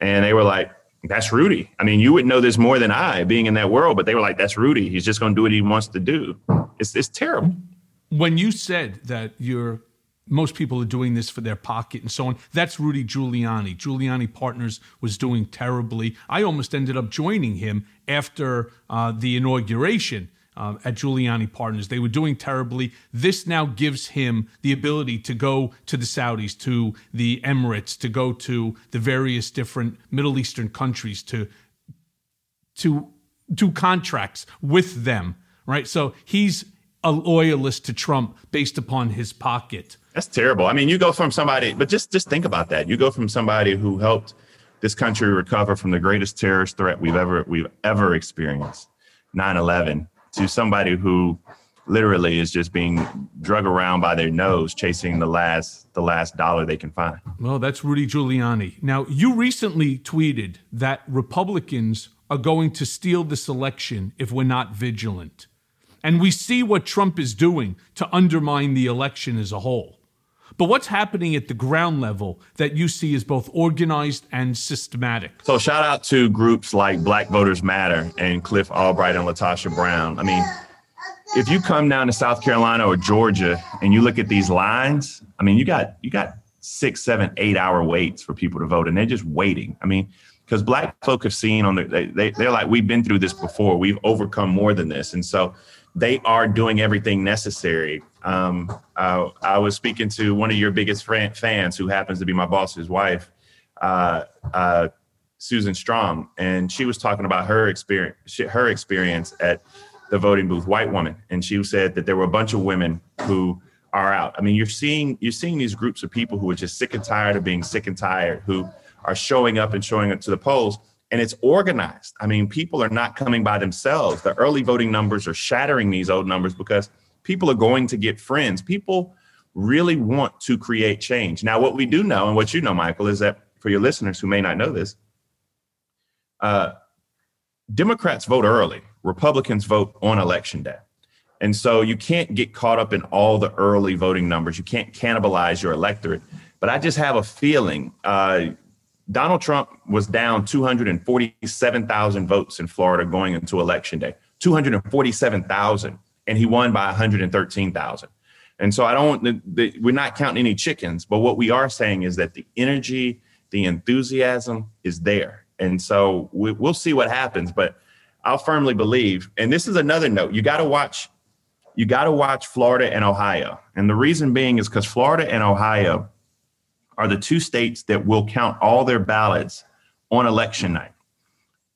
And they were like, that's Rudy. I mean, you would know this more than I being in that world, but they were like, that's Rudy. He's just going to do what he wants to do. It's, it's terrible. When you said that you're most people are doing this for their pocket and so on. That's Rudy Giuliani. Giuliani Partners was doing terribly. I almost ended up joining him after uh, the inauguration uh, at Giuliani Partners. They were doing terribly. This now gives him the ability to go to the Saudis, to the Emirates, to go to the various different Middle Eastern countries to to do contracts with them. Right. So he's a loyalist to Trump based upon his pocket. That's terrible. I mean, you go from somebody, but just just think about that. You go from somebody who helped this country recover from the greatest terrorist threat we've ever we've ever experienced, 9/11, to somebody who literally is just being drug around by their nose chasing the last the last dollar they can find. Well, that's Rudy Giuliani. Now, you recently tweeted that Republicans are going to steal this election if we're not vigilant. And we see what Trump is doing to undermine the election as a whole. But what's happening at the ground level that you see is both organized and systematic? So, shout out to groups like Black Voters Matter and Cliff Albright and LaTosha Brown. I mean, if you come down to South Carolina or Georgia and you look at these lines, I mean, you got you got six, seven, eight hour waits for people to vote, and they're just waiting. I mean, because black folk have seen on the they, they they're like we've been through this before, we've overcome more than this, and so they are doing everything necessary. Um, uh, I was speaking to one of your biggest fans, who happens to be my boss's wife, uh, uh, Susan Strom, and she was talking about her experience, her experience at the voting booth, white woman, and she said that there were a bunch of women who are out. I mean, you're seeing you're seeing these groups of people who are just sick and tired of being sick and tired, who are showing up and showing up to the polls and it's organized. I mean, people are not coming by themselves. The early voting numbers are shattering these old numbers because people are going to get friends. People really want to create change. Now, what we do know, and what you know, Michael, is that for your listeners who may not know this, uh, Democrats vote early, Republicans vote on election day. And so you can't get caught up in all the early voting numbers. You can't cannibalize your electorate. But I just have a feeling uh, Donald Trump was down 247,000 votes in Florida going into election day. 247,000 and he won by 113,000. And so I don't the, the, we're not counting any chickens, but what we are saying is that the energy, the enthusiasm is there. And so we, we'll see what happens, but I'll firmly believe and this is another note. You got to watch you got to watch Florida and Ohio. And the reason being is cuz Florida and Ohio are the two states that will count all their ballots on election night.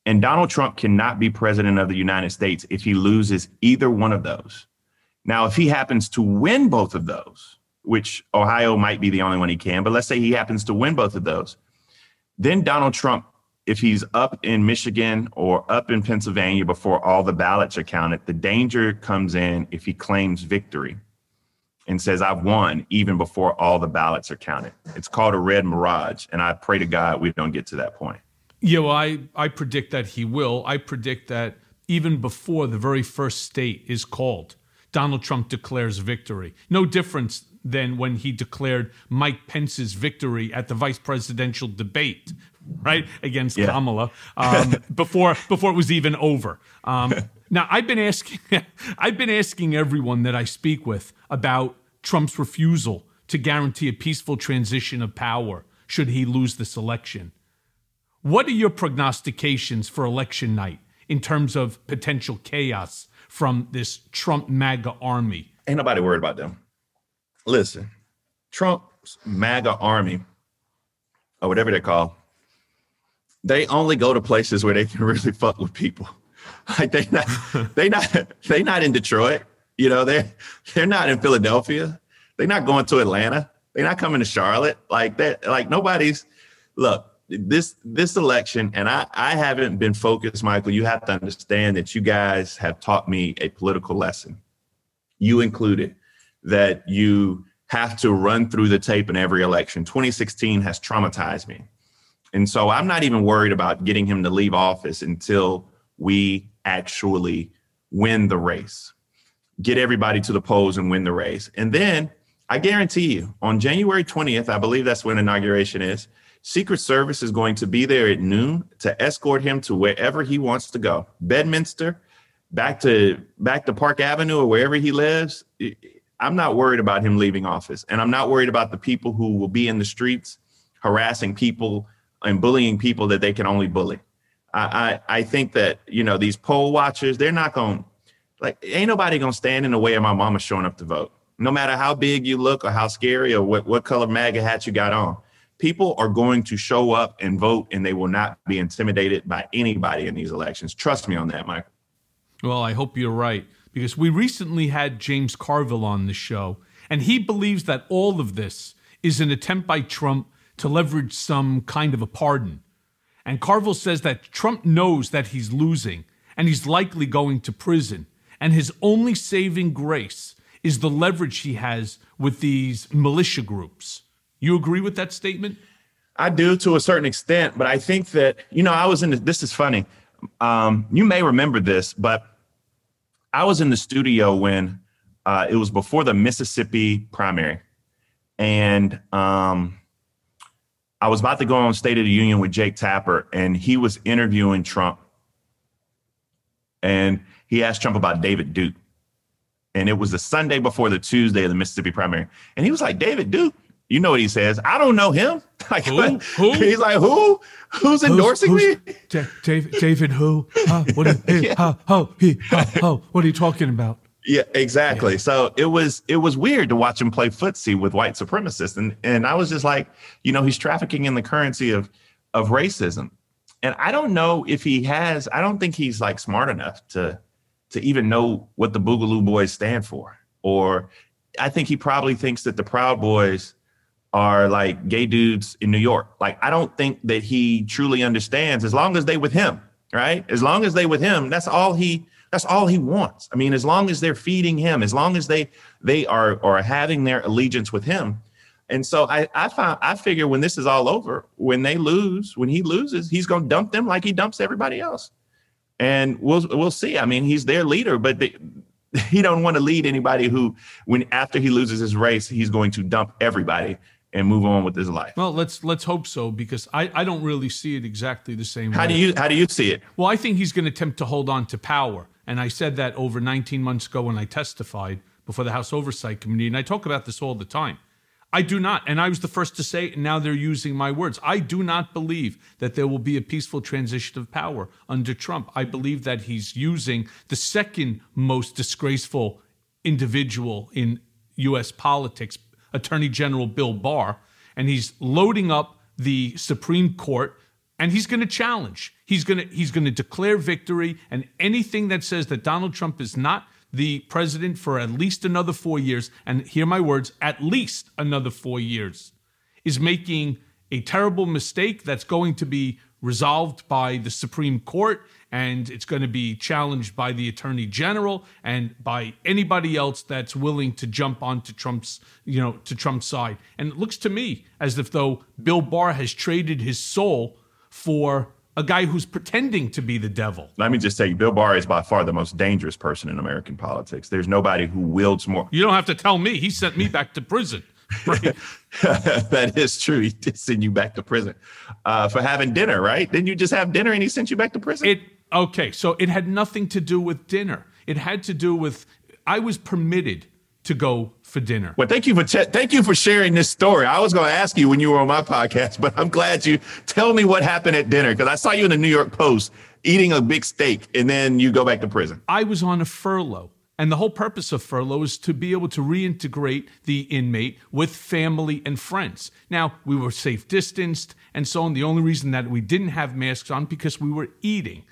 And Donald Trump cannot be president of the United States if he loses either one of those. Now, if he happens to win both of those, which Ohio might be the only one he can, but let's say he happens to win both of those, then Donald Trump if he's up in Michigan or up in Pennsylvania before all the ballots are counted, the danger comes in if he claims victory and says, I've won even before all the ballots are counted. It's called a red mirage. And I pray to God we don't get to that point. Yeah, well, I, I predict that he will. I predict that even before the very first state is called, Donald Trump declares victory. No difference than when he declared Mike Pence's victory at the vice presidential debate, right, against Yeah. Kamala um, before before it was even over. Um, now, I've been asking I've been asking everyone that I speak with about Trump's refusal to guarantee a peaceful transition of power should he lose this election. What are your prognostications for election night in terms of potential chaos from this Trump MAGA army? Ain't nobody worried about them. Listen, Trump's MAGA army, or whatever they call, they only go to places where they can really fuck with people. Like they not, they not, they not in Detroit. You know, they they're not in Philadelphia. They're not going to Atlanta. They're not coming to Charlotte. Like that. Like nobody's. Look, this this election, and I I haven't been focused, Michael. You have to understand that you guys have taught me a political lesson. You included that you have to run through the tape in every election. 2016 has traumatized me. And so I'm not even worried about getting him to leave office until we actually win the race, get everybody to the polls and win the race. And then I guarantee you on January 20th, I believe that's when inauguration is, Secret Service is going to be there at noon to escort him to wherever he wants to go. Bedminster, back to back to Park Avenue or wherever he lives. I'm not worried about him leaving office. And I'm not worried about the people who will be in the streets harassing people and bullying people that they can only bully. I, I, I think that, you know, these poll watchers, they're not going, like, ain't nobody to stand in the way of my mama showing up to vote. No matter how big you look or how scary or what, what color MAGA hat you got on, people are going to show up and vote and they will not be intimidated by anybody in these elections. Trust me on that, Michael. Well, I hope you're right because we recently had James Carville on the show, and he believes that all of this is an attempt by Trump to leverage some kind of a pardon. And Carville says that Trump knows that he's losing and he's likely going to prison, and his only saving grace is the leverage he has with these militia groups. You agree with that statement? I do to a certain extent, but I think that, you know, I was in the, this is funny. Um, you may remember this, but I was in the studio when uh, it was before the Mississippi primary. And um, I was about to go on State of the Union with Jake Tapper, and he was interviewing Trump. And he asked Trump about David Duke. And it was the Sunday before the Tuesday of the Mississippi primary. And he was like, David Duke, you know what he says? I don't know him. Like, Who? Who? He's like, who? Who's endorsing who's- me? Da- David, David who? Huh? What, are, huh? Huh? He, huh? Huh? what are you talking about? Yeah, exactly. So it was it was weird to watch him play footsie with white supremacists, and and I was just like, you know, he's trafficking in the currency of of racism, and I don't know if he has. I don't think he's like smart enough to to even know what the Boogaloo Boys stand for, or I think he probably thinks that the Proud Boys are like gay dudes in New York. Like I don't think that he truly understands. As long as they with him, right? As long as they with him, that's all he that's all he wants. I mean, as long as they're feeding him, as long as they they are are having their allegiance with him. And so I I find I figure when this is all over, when they lose, when he loses, he's going to dump them like he dumps everybody else. And we'll we'll see. I mean, he's their leader, but they, he don't want to lead anybody who when after he loses his race, he's going to dump everybody and move on with his life. Well, let's let's hope so because I, I don't really see it exactly the same How way. do you how do you see it? Well, I think he's going to attempt to hold on to power. And I said that over 19 months ago when I testified before the House Oversight Committee. And I talk about this all the time. I do not, and I was the first to say and now they're using my words. I do not believe that there will be a peaceful transition of power under Trump. I believe that he's using the second most disgraceful individual in U.S. politics, Attorney General Bill Barr, and he's loading up the Supreme Court and he's going to challenge. He's going to he's going to declare victory and anything that says that Donald Trump is not the president for at least another 4 years and hear my words, at least another 4 years is making a terrible mistake that's going to be resolved by the Supreme Court and it's going to be challenged by the Attorney General and by anybody else that's willing to jump onto Trump's, you know, to Trump's side. And it looks to me as if though Bill Barr has traded his soul for a guy who's pretending to be the devil. Let me just say, Bill Barr is by far the most dangerous person in American politics. There's nobody who wields more. You don't have to tell me. He sent me back to prison. Right? that is true. He did send you back to prison uh, for having dinner, right? Didn't you just have dinner and he sent you back to prison? It okay. So it had nothing to do with dinner. It had to do with I was permitted to go for dinner. Well, thank you for ch- thank you for sharing this story. I was going to ask you when you were on my podcast, but I'm glad you tell me what happened at dinner because I saw you in the New York Post eating a big steak and then you go back to prison. I was on a furlough. And the whole purpose of furlough is to be able to reintegrate the inmate with family and friends. Now, we were safe distanced and so on. The only reason that we didn't have masks on because we were eating.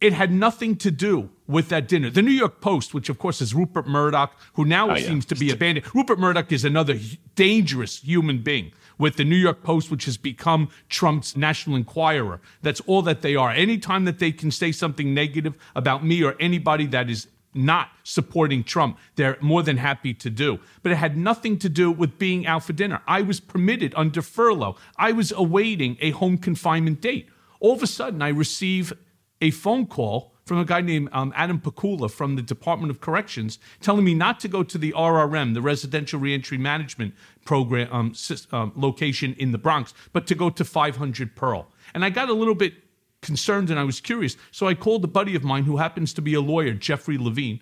It had nothing to do with that dinner. The New York Post, which of course is Rupert Murdoch, who now Oh, yeah. seems to be abandoned. Rupert Murdoch is another dangerous human being with the New York Post, which has become Trump's National Enquirer. That's all that they are. Anytime that they can say something negative about me or anybody that is not supporting Trump, they're more than happy to do. But it had nothing to do with being out for dinner. I was permitted under furlough. I was awaiting a home confinement date. All of a sudden, I receive a phone call from a guy named um, Adam Pakula from the Department of Corrections telling me not to go to the RRM, the Residential Reentry Management Program um, um, location in the Bronx, but to go to 500 Pearl. And I got a little bit concerned and I was curious. So I called a buddy of mine who happens to be a lawyer, Jeffrey Levine.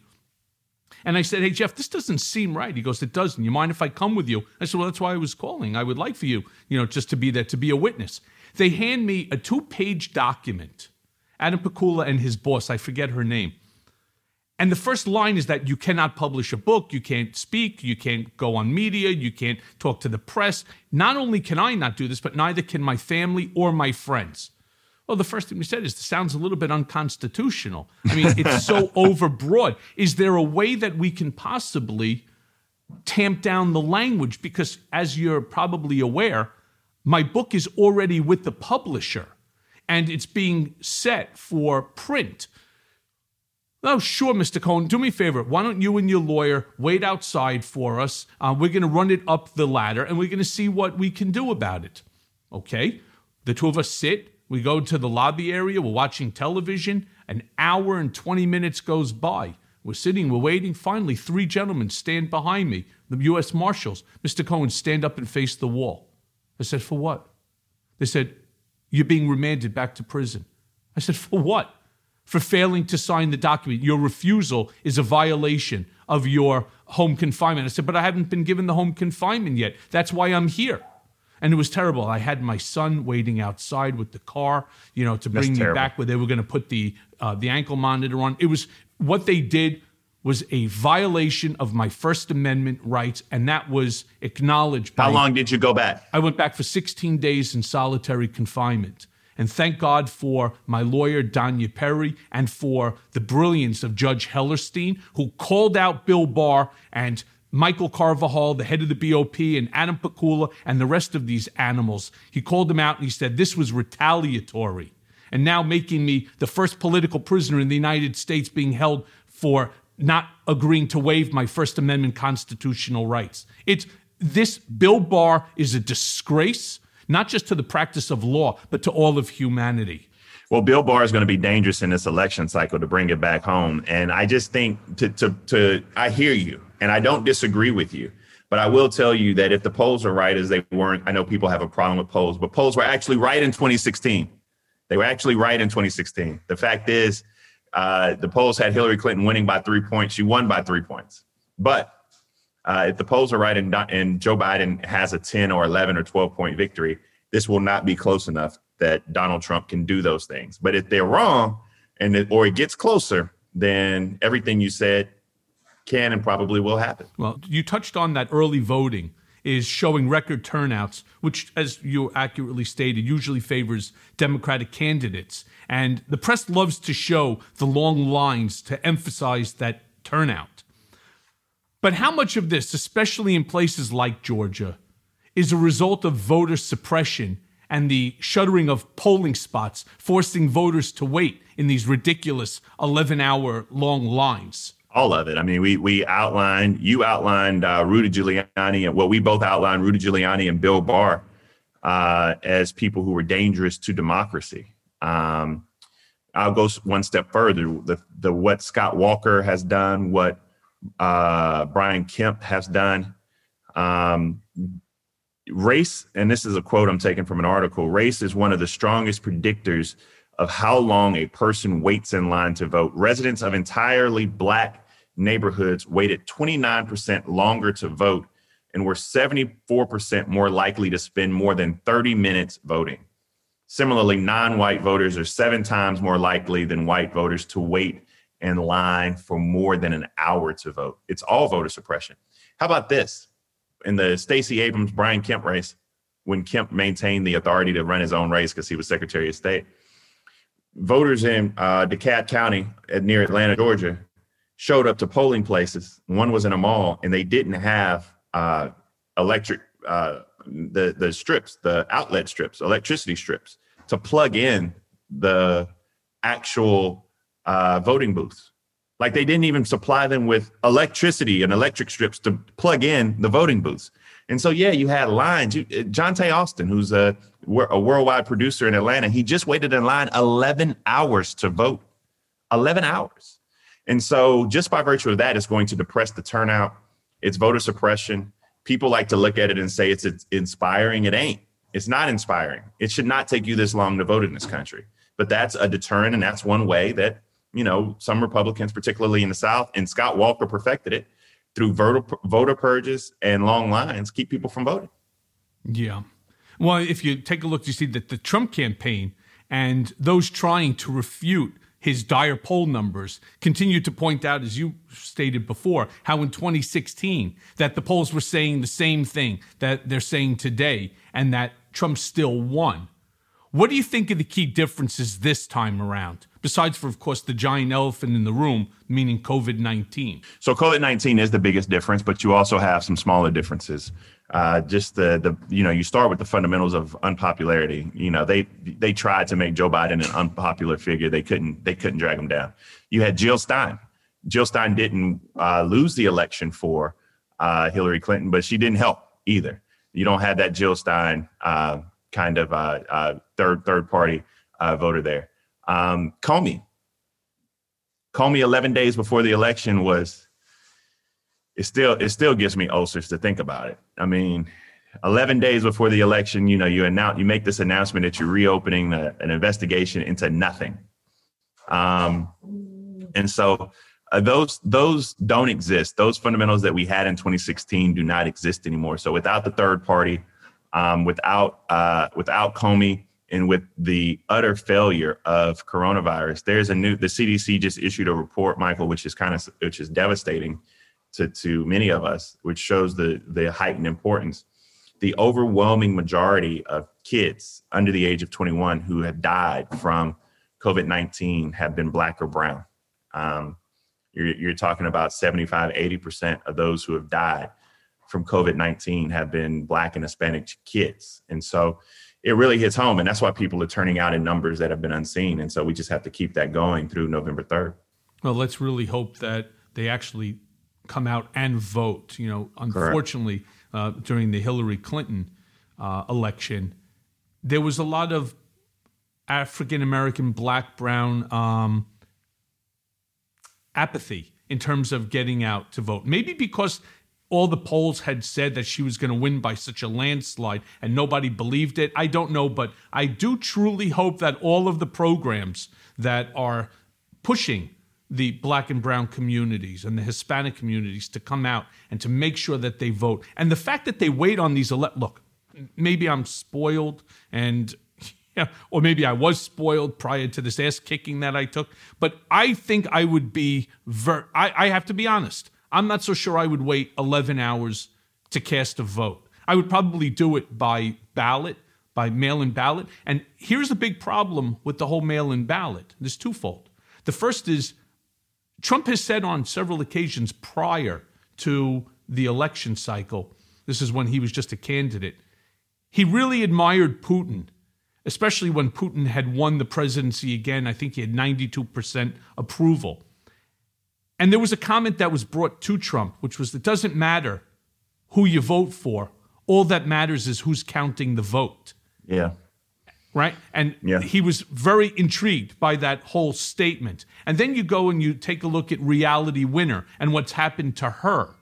And I said, Hey, Jeff, this doesn't seem right. He goes, It doesn't. You mind if I come with you? I said, Well, that's why I was calling. I would like for you, you know, just to be there, to be a witness. They hand me a two page document, Adam Pakula and his boss, I forget her name. And the first line is that you cannot publish a book, you can't speak, you can't go on media, you can't talk to the press. Not only can I not do this, but neither can my family or my friends. Well, the first thing we said is this sounds a little bit unconstitutional. I mean, it's so overbroad. Is there a way that we can possibly tamp down the language? Because as you're probably aware, my book is already with the publisher and it's being set for print. Oh, sure, Mr. Cohen. Do me a favor. Why don't you and your lawyer wait outside for us? Uh, we're going to run it up the ladder and we're going to see what we can do about it. Okay? The two of us sit. We go to the lobby area. We're watching television. An hour and 20 minutes goes by. We're sitting, we're waiting. Finally, three gentlemen stand behind me, the U.S. Marshals. Mr. Cohen, stand up and face the wall. I said, For what? They said, You're being remanded back to prison. I said, For what? For failing to sign the document. Your refusal is a violation of your home confinement. I said, But I haven't been given the home confinement yet. That's why I'm here. And it was terrible. I had my son waiting outside with the car, you know, to That's bring me terrible. back where they were going to put the uh, the ankle monitor on. It was what they did was a violation of my First Amendment rights, and that was acknowledged. By, How long did you go back? I went back for 16 days in solitary confinement. And thank God for my lawyer, Danya Perry, and for the brilliance of Judge Hellerstein, who called out Bill Barr and Michael Carvajal, the head of the BOP, and Adam Pakula, and the rest of these animals. He called them out and he said this was retaliatory. And now making me the first political prisoner in the United States being held for not agreeing to waive my First Amendment constitutional rights. It's this Bill Barr is a disgrace, not just to the practice of law, but to all of humanity. Well, Bill Barr is going to be dangerous in this election cycle to bring it back home. And I just think to, to, to, I hear you and I don't disagree with you. But I will tell you that if the polls are right as they weren't, I know people have a problem with polls, but polls were actually right in 2016. They were actually right in 2016. The fact is, uh, the polls had Hillary Clinton winning by three points. She won by three points. But uh, if the polls are right and, and Joe Biden has a 10 or 11 or 12 point victory, this will not be close enough that Donald Trump can do those things. But if they're wrong and it, or it gets closer, then everything you said can and probably will happen. Well, you touched on that early voting is showing record turnouts, which, as you accurately stated, usually favors Democratic candidates. And the press loves to show the long lines to emphasize that turnout. But how much of this, especially in places like Georgia, is a result of voter suppression and the shuttering of polling spots, forcing voters to wait in these ridiculous 11 hour long lines? All of it. I mean, we we outlined, you outlined uh, Rudy Giuliani, and well, we both outlined Rudy Giuliani and Bill Barr uh, as people who were dangerous to democracy. Um, I'll go one step further. The, the what Scott Walker has done, what uh, Brian Kemp has done. Um, race, and this is a quote I'm taking from an article. Race is one of the strongest predictors of how long a person waits in line to vote. Residents of entirely black neighborhoods waited 29% longer to vote and were 74% more likely to spend more than 30 minutes voting. Similarly, non white voters are seven times more likely than white voters to wait in line for more than an hour to vote. It's all voter suppression. How about this? In the Stacey Abrams Brian Kemp race, when Kemp maintained the authority to run his own race because he was Secretary of State, voters in uh, DeKalb County near Atlanta, Georgia, showed up to polling places. One was in a mall, and they didn't have uh, electric uh, the the strips, the outlet strips, electricity strips, to plug in the actual uh, voting booths. Like they didn't even supply them with electricity and electric strips to plug in the voting booths. And so, yeah, you had lines. You, uh, Johntá Austin, who's a, a worldwide producer in Atlanta, he just waited in line 11 hours to vote. 11 hours. And so, just by virtue of that, it's going to depress the turnout. It's voter suppression people like to look at it and say it's, it's inspiring. It ain't. It's not inspiring. It should not take you this long to vote in this country. But that's a deterrent, and that's one way that you know some Republicans, particularly in the South, and Scott Walker perfected it through voter voter purges and long lines, keep people from voting. Yeah. Well, if you take a look, you see that the Trump campaign and those trying to refute his dire poll numbers continue to point out, as you stated before, how in 2016 that the polls were saying the same thing that they're saying today, and that Trump still won. What do you think are the key differences this time around? Besides, for of course, the giant elephant in the room, meaning COVID 19. So, COVID 19 is the biggest difference, but you also have some smaller differences uh, just the the you know you start with the fundamentals of unpopularity. You know they they tried to make Joe Biden an unpopular figure. They couldn't they couldn't drag him down. You had Jill Stein. Jill Stein didn't uh, lose the election for uh, Hillary Clinton, but she didn't help either. You don't have that Jill Stein uh, kind of uh, uh, third third party voter there. Um, Comey. Comey, 11 days before the election was it still it still gives me ulcers to think about it. I mean, 11 days before the election, you know, you announce you make this announcement that you're reopening an investigation into nothing. Um, and so uh, those those don't exist. Those fundamentals that we had in 2016 do not exist anymore. So without the third party, um, without uh, without Comey, and with the utter failure of coronavirus, there's a new. The CDC just issued a report, Michael, which is kind of which is devastating to, to many of us, which shows the, the heightened importance. The overwhelming majority of kids under the age of 21 who have died from COVID 19 have been Black or Brown. Um, you're, you're talking about 75, 80% of those who have died from COVID 19 have been Black and Hispanic kids. And so it really hits home. And that's why people are turning out in numbers that have been unseen. And so we just have to keep that going through November 3rd. Well, let's really hope that they actually come out and vote. You know, unfortunately, uh, during the Hillary Clinton uh, election, there was a lot of African American, black, brown um, apathy in terms of getting out to vote. Maybe because all the polls had said that she was going to win by such a landslide and nobody believed it. I don't know, but I do truly hope that all of the programs that are pushing the black and brown communities and the Hispanic communities to come out and to make sure that they vote. And the fact that they wait on these ele- look, maybe I'm spoiled and yeah, or maybe I was spoiled prior to this ass kicking that I took, but I think I would be ver- I, I have to be honest. I'm not so sure I would wait 11 hours to cast a vote. I would probably do it by ballot, by mail in ballot. And here's the big problem with the whole mail in ballot. There's twofold. The first is Trump has said on several occasions prior to the election cycle This is when he was just a candidate. He really admired Putin, especially when Putin had won the presidency again. I think he had 92% approval. And there was a comment that was brought to Trump, which was it doesn't matter who you vote for. All that matters is who's counting the vote. Yeah. Right. And Yeah. he was very intrigued by that whole statement. And then you go and you take a look at Reality Winner and what's happened to her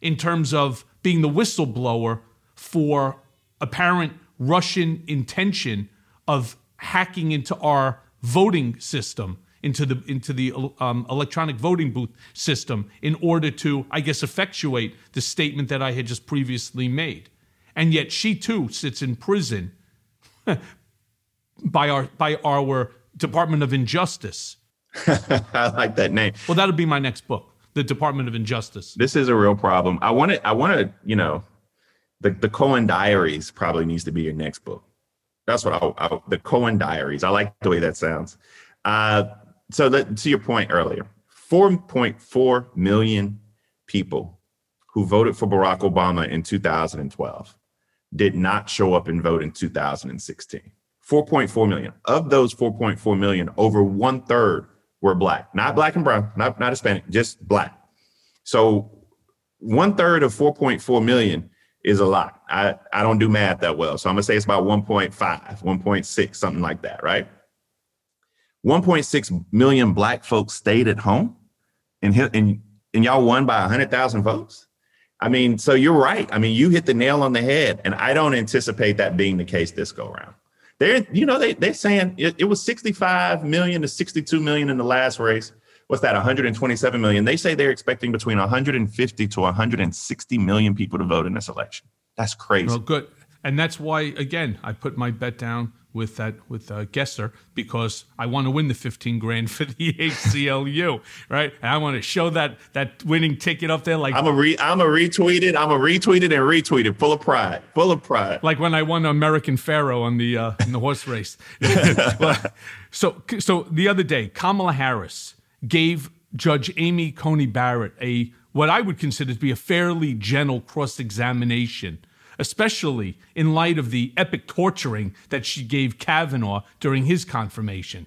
in terms of being the whistleblower for apparent Russian intention of hacking into our voting system, into the into the um, electronic voting booth system, in order to, I guess, effectuate the statement that I had just previously made. And yet, she too sits in prison by our by our Department of Injustice. I like that name. Well, that'll be my next book, the Department of Injustice. This is a real problem. I want to, I want to, you know, the, the Cohen Diaries probably needs to be your next book. That's what I, I the Cohen Diaries. I like the way that sounds. Uh, so that, to your point earlier, 4.4 million people who voted for Barack Obama in 2012 did not show up and vote in 2016. 4.4 million. Of those 4.4 million, over one third were black, not black and brown, not, not Hispanic, just black. So one third of 4.4 million is a lot. I, I don't do math that well. So I'm gonna say it's about 1.5, 1.6, something like that, right? 1.6 million black folks stayed at home and and, and y'all won by 100,000 votes. I mean, so you're right. I mean, you hit the nail on the head, and I don't anticipate that being the case this go around. They're, you know, they they're saying it, it was 65 million to 62 million in the last race. What's that? 127 million. They say they're expecting between 150 to 160 million people to vote in this election. That's crazy. Well, good, and that's why again I put my bet down with that with uh, Gesser because I want to win the 15 grand for the ACLU, right? And I want to show that that winning ticket up there, like I'm a re I'm a retweet it. I'm a retweet it and retweet it, full of pride, full of pride. like when I won American Pharoah on the uh, in the horse race. So so the other day, Kamala Harris gave Judge Amy Coney Barrett a what I would consider to be a fairly gentle cross examination, especially in light of the epic torturing that she gave Kavanaugh during his confirmation.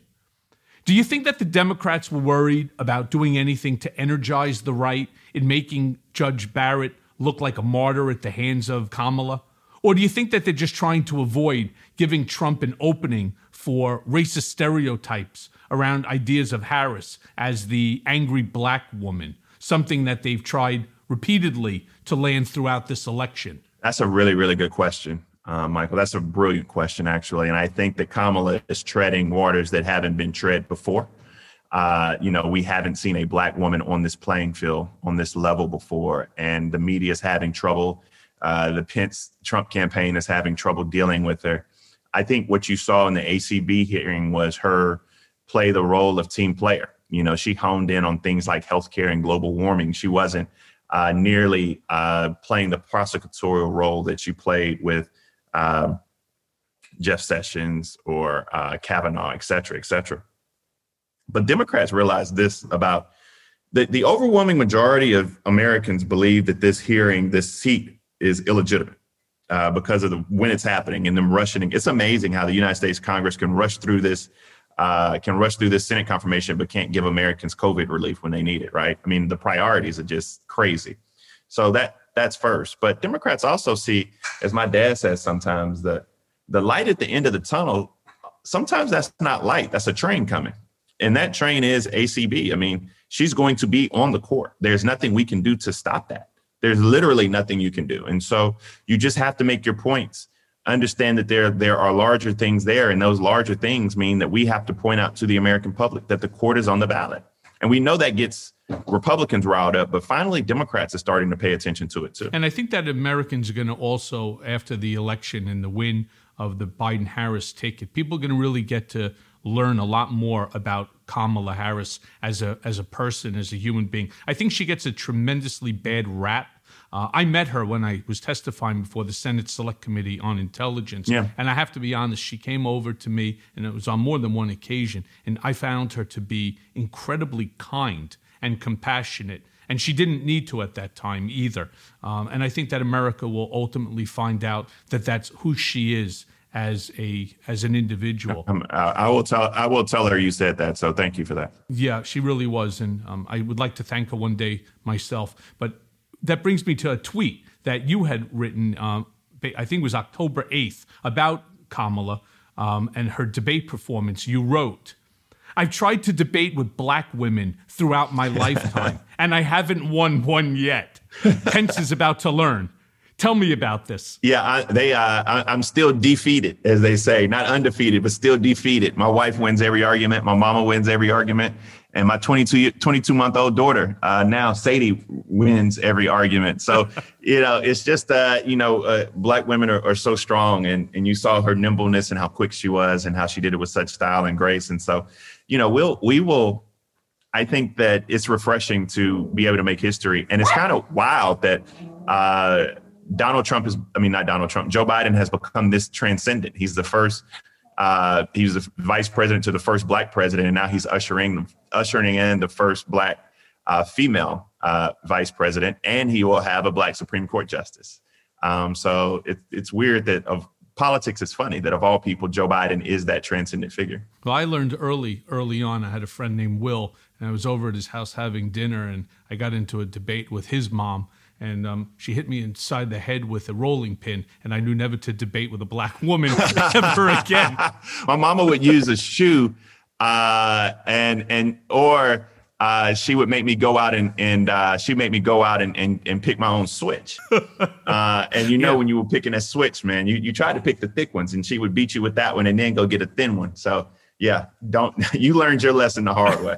Do you think that the Democrats were worried about doing anything to energize the right in making Judge Barrett look like a martyr at the hands of Kamala? Or do you think that they're just trying to avoid giving Trump an opening for racist stereotypes around ideas of Harris as the angry black woman, something that they've tried repeatedly to land throughout this election? That's a really, really good question, uh, Michael. That's a brilliant question, actually. And I think that Kamala is treading waters that haven't been tread before. Uh, you know, we haven't seen a black woman on this playing field on this level before, and the media is having trouble. Uh, the Pence Trump campaign is having trouble dealing with her. I think what you saw in the ACB hearing was her play the role of team player. You know, she honed in on things like healthcare and global warming. She wasn't uh, nearly uh, playing the prosecutorial role that you played with um, Jeff Sessions or uh, Kavanaugh, et cetera, et cetera. But Democrats realize this about the, the overwhelming majority of Americans believe that this hearing, this seat, is illegitimate uh, because of the when it's happening and them rushing. It's amazing how the United States Congress can rush through this, uh, can rush through this Senate confirmation, but can't give Americans COVID relief when they need it. Right? I mean, the priorities are just crazy. So that that's first. But Democrats also see, as my dad says sometimes, the the light at the end of the tunnel. Sometimes that's not light. That's a train coming, and that train is ACB. I mean, she's going to be on the court. There's nothing we can do to stop that. There's literally nothing you can do. And so you just have to make your points. Understand that there there are larger things there, and those larger things mean that we have to point out to the American public that the court is on the ballot. And we know that gets Republicans riled up, but finally Democrats are starting to pay attention to it too. And I think that Americans are going to also, after the election and the win of the Biden Harris ticket, people are going to really get to learn a lot more about Kamala Harris as a as a person, as a human being. I think she gets a tremendously bad rap. Uh, I met her when I was testifying before the Senate Select Committee on Intelligence. Yeah. And I have to be honest, she came over to me, and it was on more than one occasion, and I found her to be incredibly kind and compassionate And she didn't need to at that time either. Um, and I think that America will ultimately find out that that's who she is as a as an individual. Um, I I will tell I will tell her you said that. So thank you for that. Yeah, she really was, and um, I would like to thank her one day myself. But that brings me to a tweet that you had written. Um, I think it was October eighth about Kamala um, and her debate performance. You wrote. I've tried to debate with black women throughout my lifetime, and I haven't won one yet. Pence is about to learn. Tell me about this. Yeah, I, they. Uh, I, I'm still defeated, as they say, not undefeated, but still defeated. My wife wins every argument. My mama wins every argument, and my 22 22 month old daughter uh, now, Sadie, wins every argument. So you know, it's just uh, you know, uh, black women are, are so strong, and and you saw her nimbleness and how quick she was, and how she did it with such style and grace. And so, you know, we'll we will. I think that it's refreshing to be able to make history, and it's kind of wild that. Uh, Donald Trump is, I mean, not Donald Trump, Joe Biden has become this transcendent. He's the first, uh, he was the vice president to the first black president, and now he's ushering ushering in the first black uh, female uh, vice president, and he will have a black Supreme Court justice. Um, so it, it's weird that of politics is funny that of all people, Joe Biden is that transcendent figure. Well, I learned early, early on. I had a friend named Will, and I was over at his house having dinner, and I got into a debate with his mom, and um, she hit me inside the head with a rolling pin, and I knew never to debate with a black woman ever again. My mama would use a shoe, uh, and and or uh, she would make me go out and and uh, she make me go out and, and and pick my own switch. Uh, and you know when you were picking a switch, man, you you tried to pick the thick ones, and she would beat you with that one, and then go get a thin one. So yeah, don't you learned your lesson the hard way.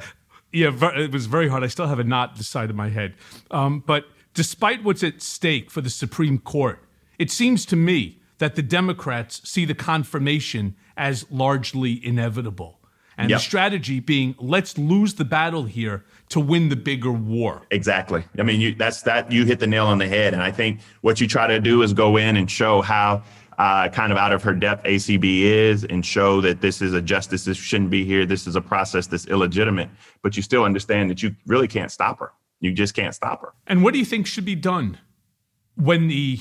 Yeah, it was very hard. I still have a knot the side of my head. Um, but despite what's at stake for the Supreme Court, it seems to me that the Democrats see the confirmation as largely inevitable. And Yep. the strategy being let's lose the battle here to win the bigger war. Exactly. I mean, you, that's that you hit the nail on the head. And I think what you try to do is go in and show how uh, kind of out of her depth ACB is and show that this is a justice that shouldn't be here. This is a process that's illegitimate. But you still understand that you really can't stop her. You just can't stop her. And what do you think should be done when the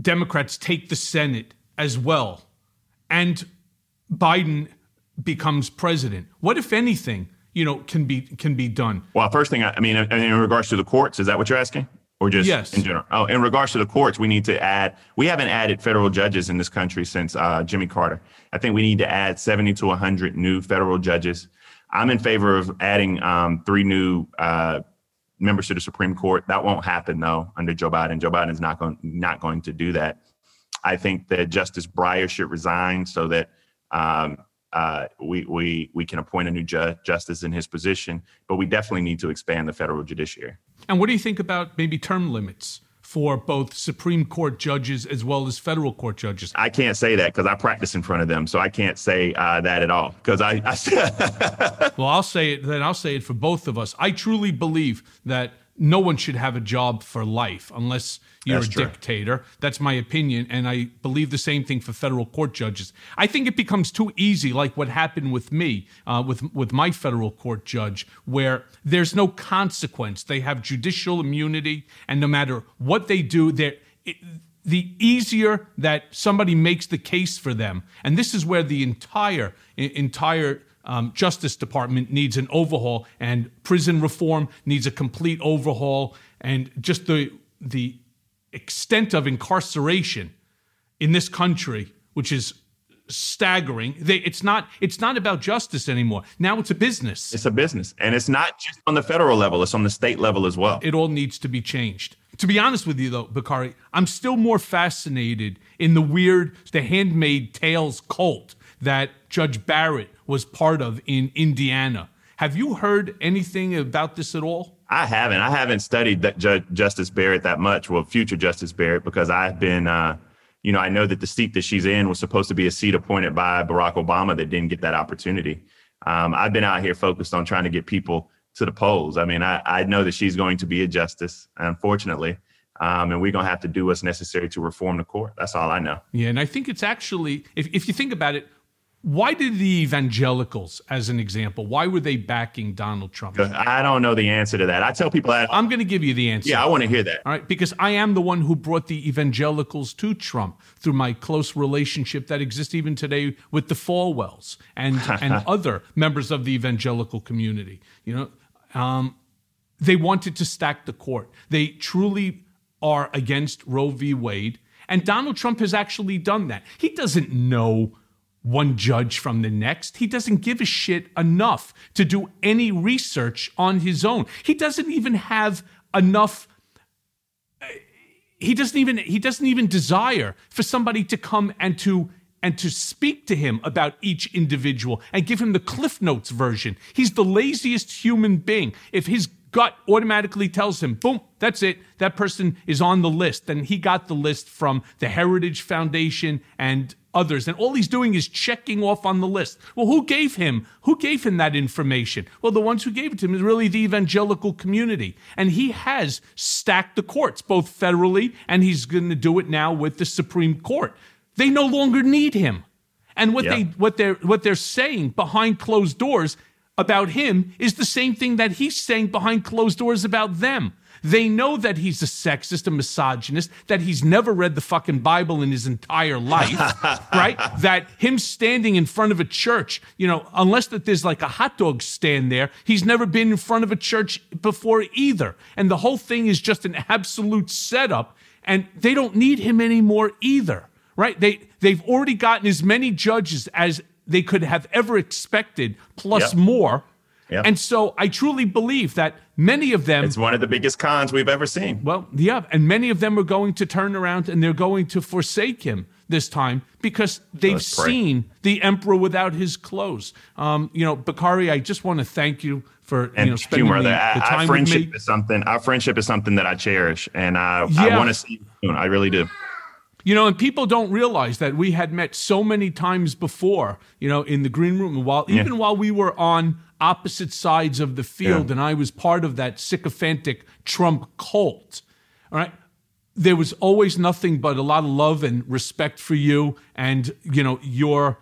Democrats take the Senate as well and Biden becomes president? What, if anything, you know, can be can be done? Well, first thing, I, I mean, in, regards to the courts, is that what you're asking? Or just Yes. in general? Oh, in regards to the courts, we need to add, we haven't added federal judges in this country since uh, Jimmy Carter. I think we need to add 70 to 100 new federal judges. I'm in favor of adding um, three new uh, members to the Supreme Court. That won't happen though under Joe Biden. Joe Biden's not going not going to do that. I think that Justice Breyer should resign so that um, uh, we we we can appoint a new ju- justice in his position. But we definitely need to expand the federal judiciary. And what do you think about maybe term limits for both Supreme Court judges as well as federal court judges? I can't say that because I practice in front of them, so I can't say uh, that at all. Because I, I well, I'll say it. Then I'll say it for both of us. I truly believe that no one should have a job for life unless you're That's a true. dictator. That's my opinion, and I believe the same thing for federal court judges. I think it becomes too easy, like what happened with me, uh, with with my federal court judge, where there's no consequence. They have judicial immunity, and no matter what they do, they're. It, the easier that somebody makes the case for them, and this is where the entire entire um, Justice Department needs an overhaul, and prison reform needs a complete overhaul, and just the the extent of incarceration in this country, which is staggering. They, it's not it's not about justice anymore. Now it's a business. it's a business, and it's not just on the federal level; it's on the state level as well. It all needs to be changed. To be honest with you, though, Bakari, I'm still more fascinated in the weird, the handmade tales cult that Judge Barrett was part of in Indiana. Have you heard anything about this at all? I haven't. I haven't studied that Ju- Justice Barrett that much. Well, future Justice Barrett, because I've been, uh, you know, I know that the seat that she's in was supposed to be a seat appointed by Barack Obama that didn't get that opportunity. Um, I've been out here focused on trying to get people to the polls. I mean, I, I know that she's going to be a justice, unfortunately, um, and we're going to have to do what's necessary to reform the court. That's all I know. Yeah, and I think it's actually, if, if you think about it, why did the evangelicals, as an example, why were they backing Donald Trump? I don't know the answer to that. I tell people that. I'm going to give you the answer. Yeah, I want to hear that. All right, because I am the one who brought the evangelicals to Trump through my close relationship that exists even today with the Falwells and and other members of the evangelical community. You know, um, they wanted to stack the court. They truly are against Roe v. Wade, and Donald Trump has actually done that. He doesn't know one judge from the next. He doesn't give a shit enough to do any research on his own. He doesn't even have enough he doesn't even he doesn't even desire for somebody to come and to and to speak to him about each individual and give him the cliff notes version he's the laziest human being if his gut automatically tells him boom that's it that person is on the list then he got the list from the heritage foundation and others and all he's doing is checking off on the list. Well who gave him? Who gave him that information? Well the ones who gave it to him is really the evangelical community and he has stacked the courts both federally and he's going to do it now with the supreme court. They no longer need him. And what Yeah. they what they're what they're saying behind closed doors about him is the same thing that he's saying behind closed doors about them. They know that he's a sexist, a misogynist, that he's never read the fucking Bible in his entire life, right? That him standing in front of a church, you know, unless that there's like a hot dog stand there, he's never been in front of a church before either. And the whole thing is just an absolute setup, and they don't need him anymore either, right? They they've already gotten as many judges as they could have ever expected, plus Yep. more. Yep. And so I truly believe that many of them It's one of the biggest cons we've ever seen. well, yeah, and many of them are going to turn around and they're going to forsake him this time because they've seen the emperor without his clothes. Um, you know, Bakari, I just want to thank you for And you know spending humor the, the our time with friendship me. is something. Our friendship is something that I cherish, and I, Yeah. I want to see you soon. I really do. You know, and people don't realize that we had met so many times before, you know, in the green room, and while Yeah. even while we were on opposite sides of the field, Yeah. and I was part of that sycophantic Trump cult. All right. There was always nothing but a lot of love and respect for you, and you know your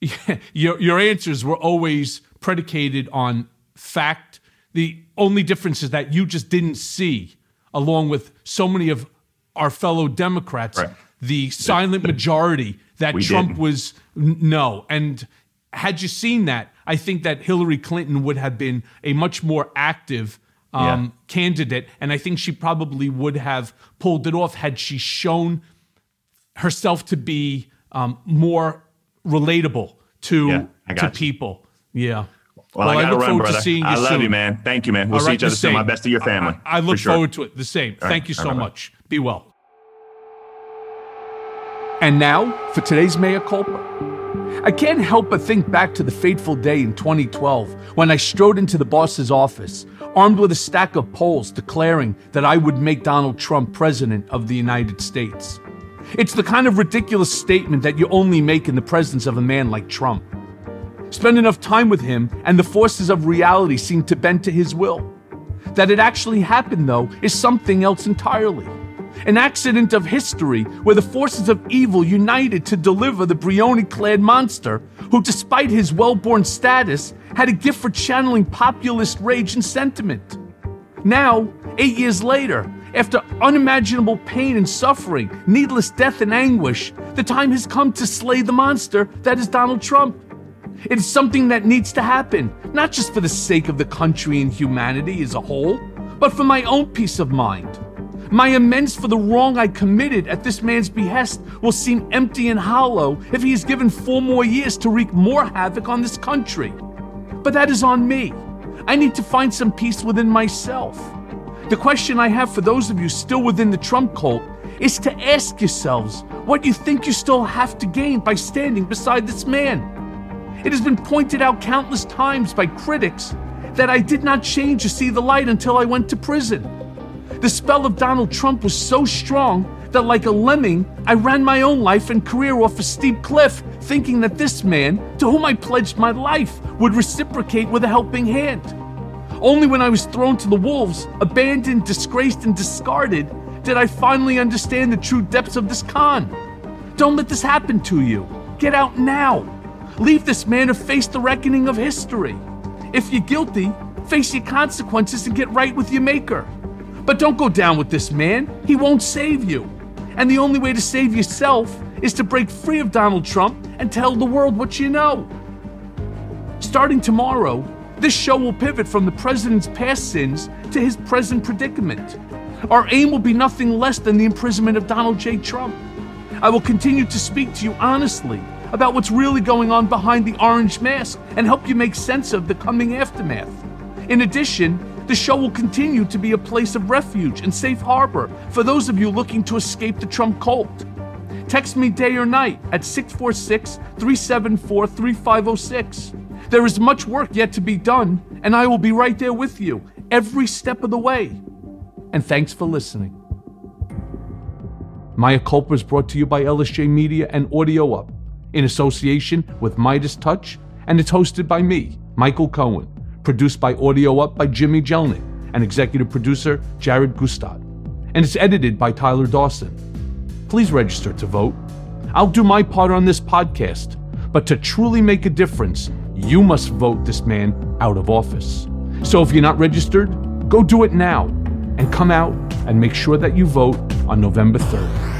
your your answers were always predicated on fact. The only difference is that you just didn't see, along with so many of our fellow Democrats, the silent majority that We Trump didn't. was no. And had you seen that, I think that Hillary Clinton would have been a much more active um, Yeah. candidate, and I think she probably would have pulled it off had she shown herself to be um, more relatable to Yeah, to you. people. Yeah. Well, I gotta look run, forward brother. to seeing you I love soon. you, man. Thank you, man. We'll All see right, each other soon. My best to your family. I, I look sure. forward to it. The same. All Thank right. you so right, much. Be well. And now for today's Mea Culpa. I can't help but think back to the fateful day in 2012 when I strode into the boss's office, armed with a stack of polls declaring that I would make Donald Trump president of the United States. It's the kind of ridiculous statement that you only make in the presence of a man like Trump. Spend enough time with him, and the forces of reality seem to bend to his will. That it actually happened, though, is something else entirely. An accident of history where the forces of evil united to deliver the Brioni clad monster, who, despite his well born status, had a gift for channeling populist rage and sentiment. Now, eight years later, after unimaginable pain and suffering, needless death and anguish, the time has come to slay the monster that is Donald Trump. It is something that needs to happen, not just for the sake of the country and humanity as a whole, but for my own peace of mind. My amends for the wrong I committed at this man's behest will seem empty and hollow if he is given four more years to wreak more havoc on this country. But that is on me. I need to find some peace within myself. The question I have for those of you still within the Trump cult is to ask yourselves what you think you still have to gain by standing beside this man. It has been pointed out countless times by critics that I did not change to see the light until I went to prison. The spell of Donald Trump was so strong that, like a lemming, I ran my own life and career off a steep cliff, thinking that this man, to whom I pledged my life, would reciprocate with a helping hand. Only when I was thrown to the wolves, abandoned, disgraced, and discarded, did I finally understand the true depths of this con. Don't let this happen to you. Get out now. Leave this man to face the reckoning of history. If you're guilty, face your consequences and get right with your maker. But don't go down with this man. He won't save you. And the only way to save yourself is to break free of Donald Trump and tell the world what you know. Starting tomorrow, this show will pivot from the president's past sins to his present predicament. Our aim will be nothing less than the imprisonment of Donald J. Trump. I will continue to speak to you honestly about what's really going on behind the orange mask and help you make sense of the coming aftermath. In addition, the show will continue to be a place of refuge and safe harbor for those of you looking to escape the Trump cult. Text me day or night at 646 374 3506. There is much work yet to be done, and I will be right there with you every step of the way. And thanks for listening. Mea Culpa is brought to you by LSJ Media and Audio Up in association with Midas Touch, and it's hosted by me, Michael Cohen, produced by Audio Up by Jimmy Jelnick, and executive producer Jared Gustad. And it's edited by Tyler Dawson. Please register to vote. I'll do my part on this podcast, but to truly make a difference, you must vote this man out of office. So if you're not registered, go do it now and come out and make sure that you vote on November 3rd.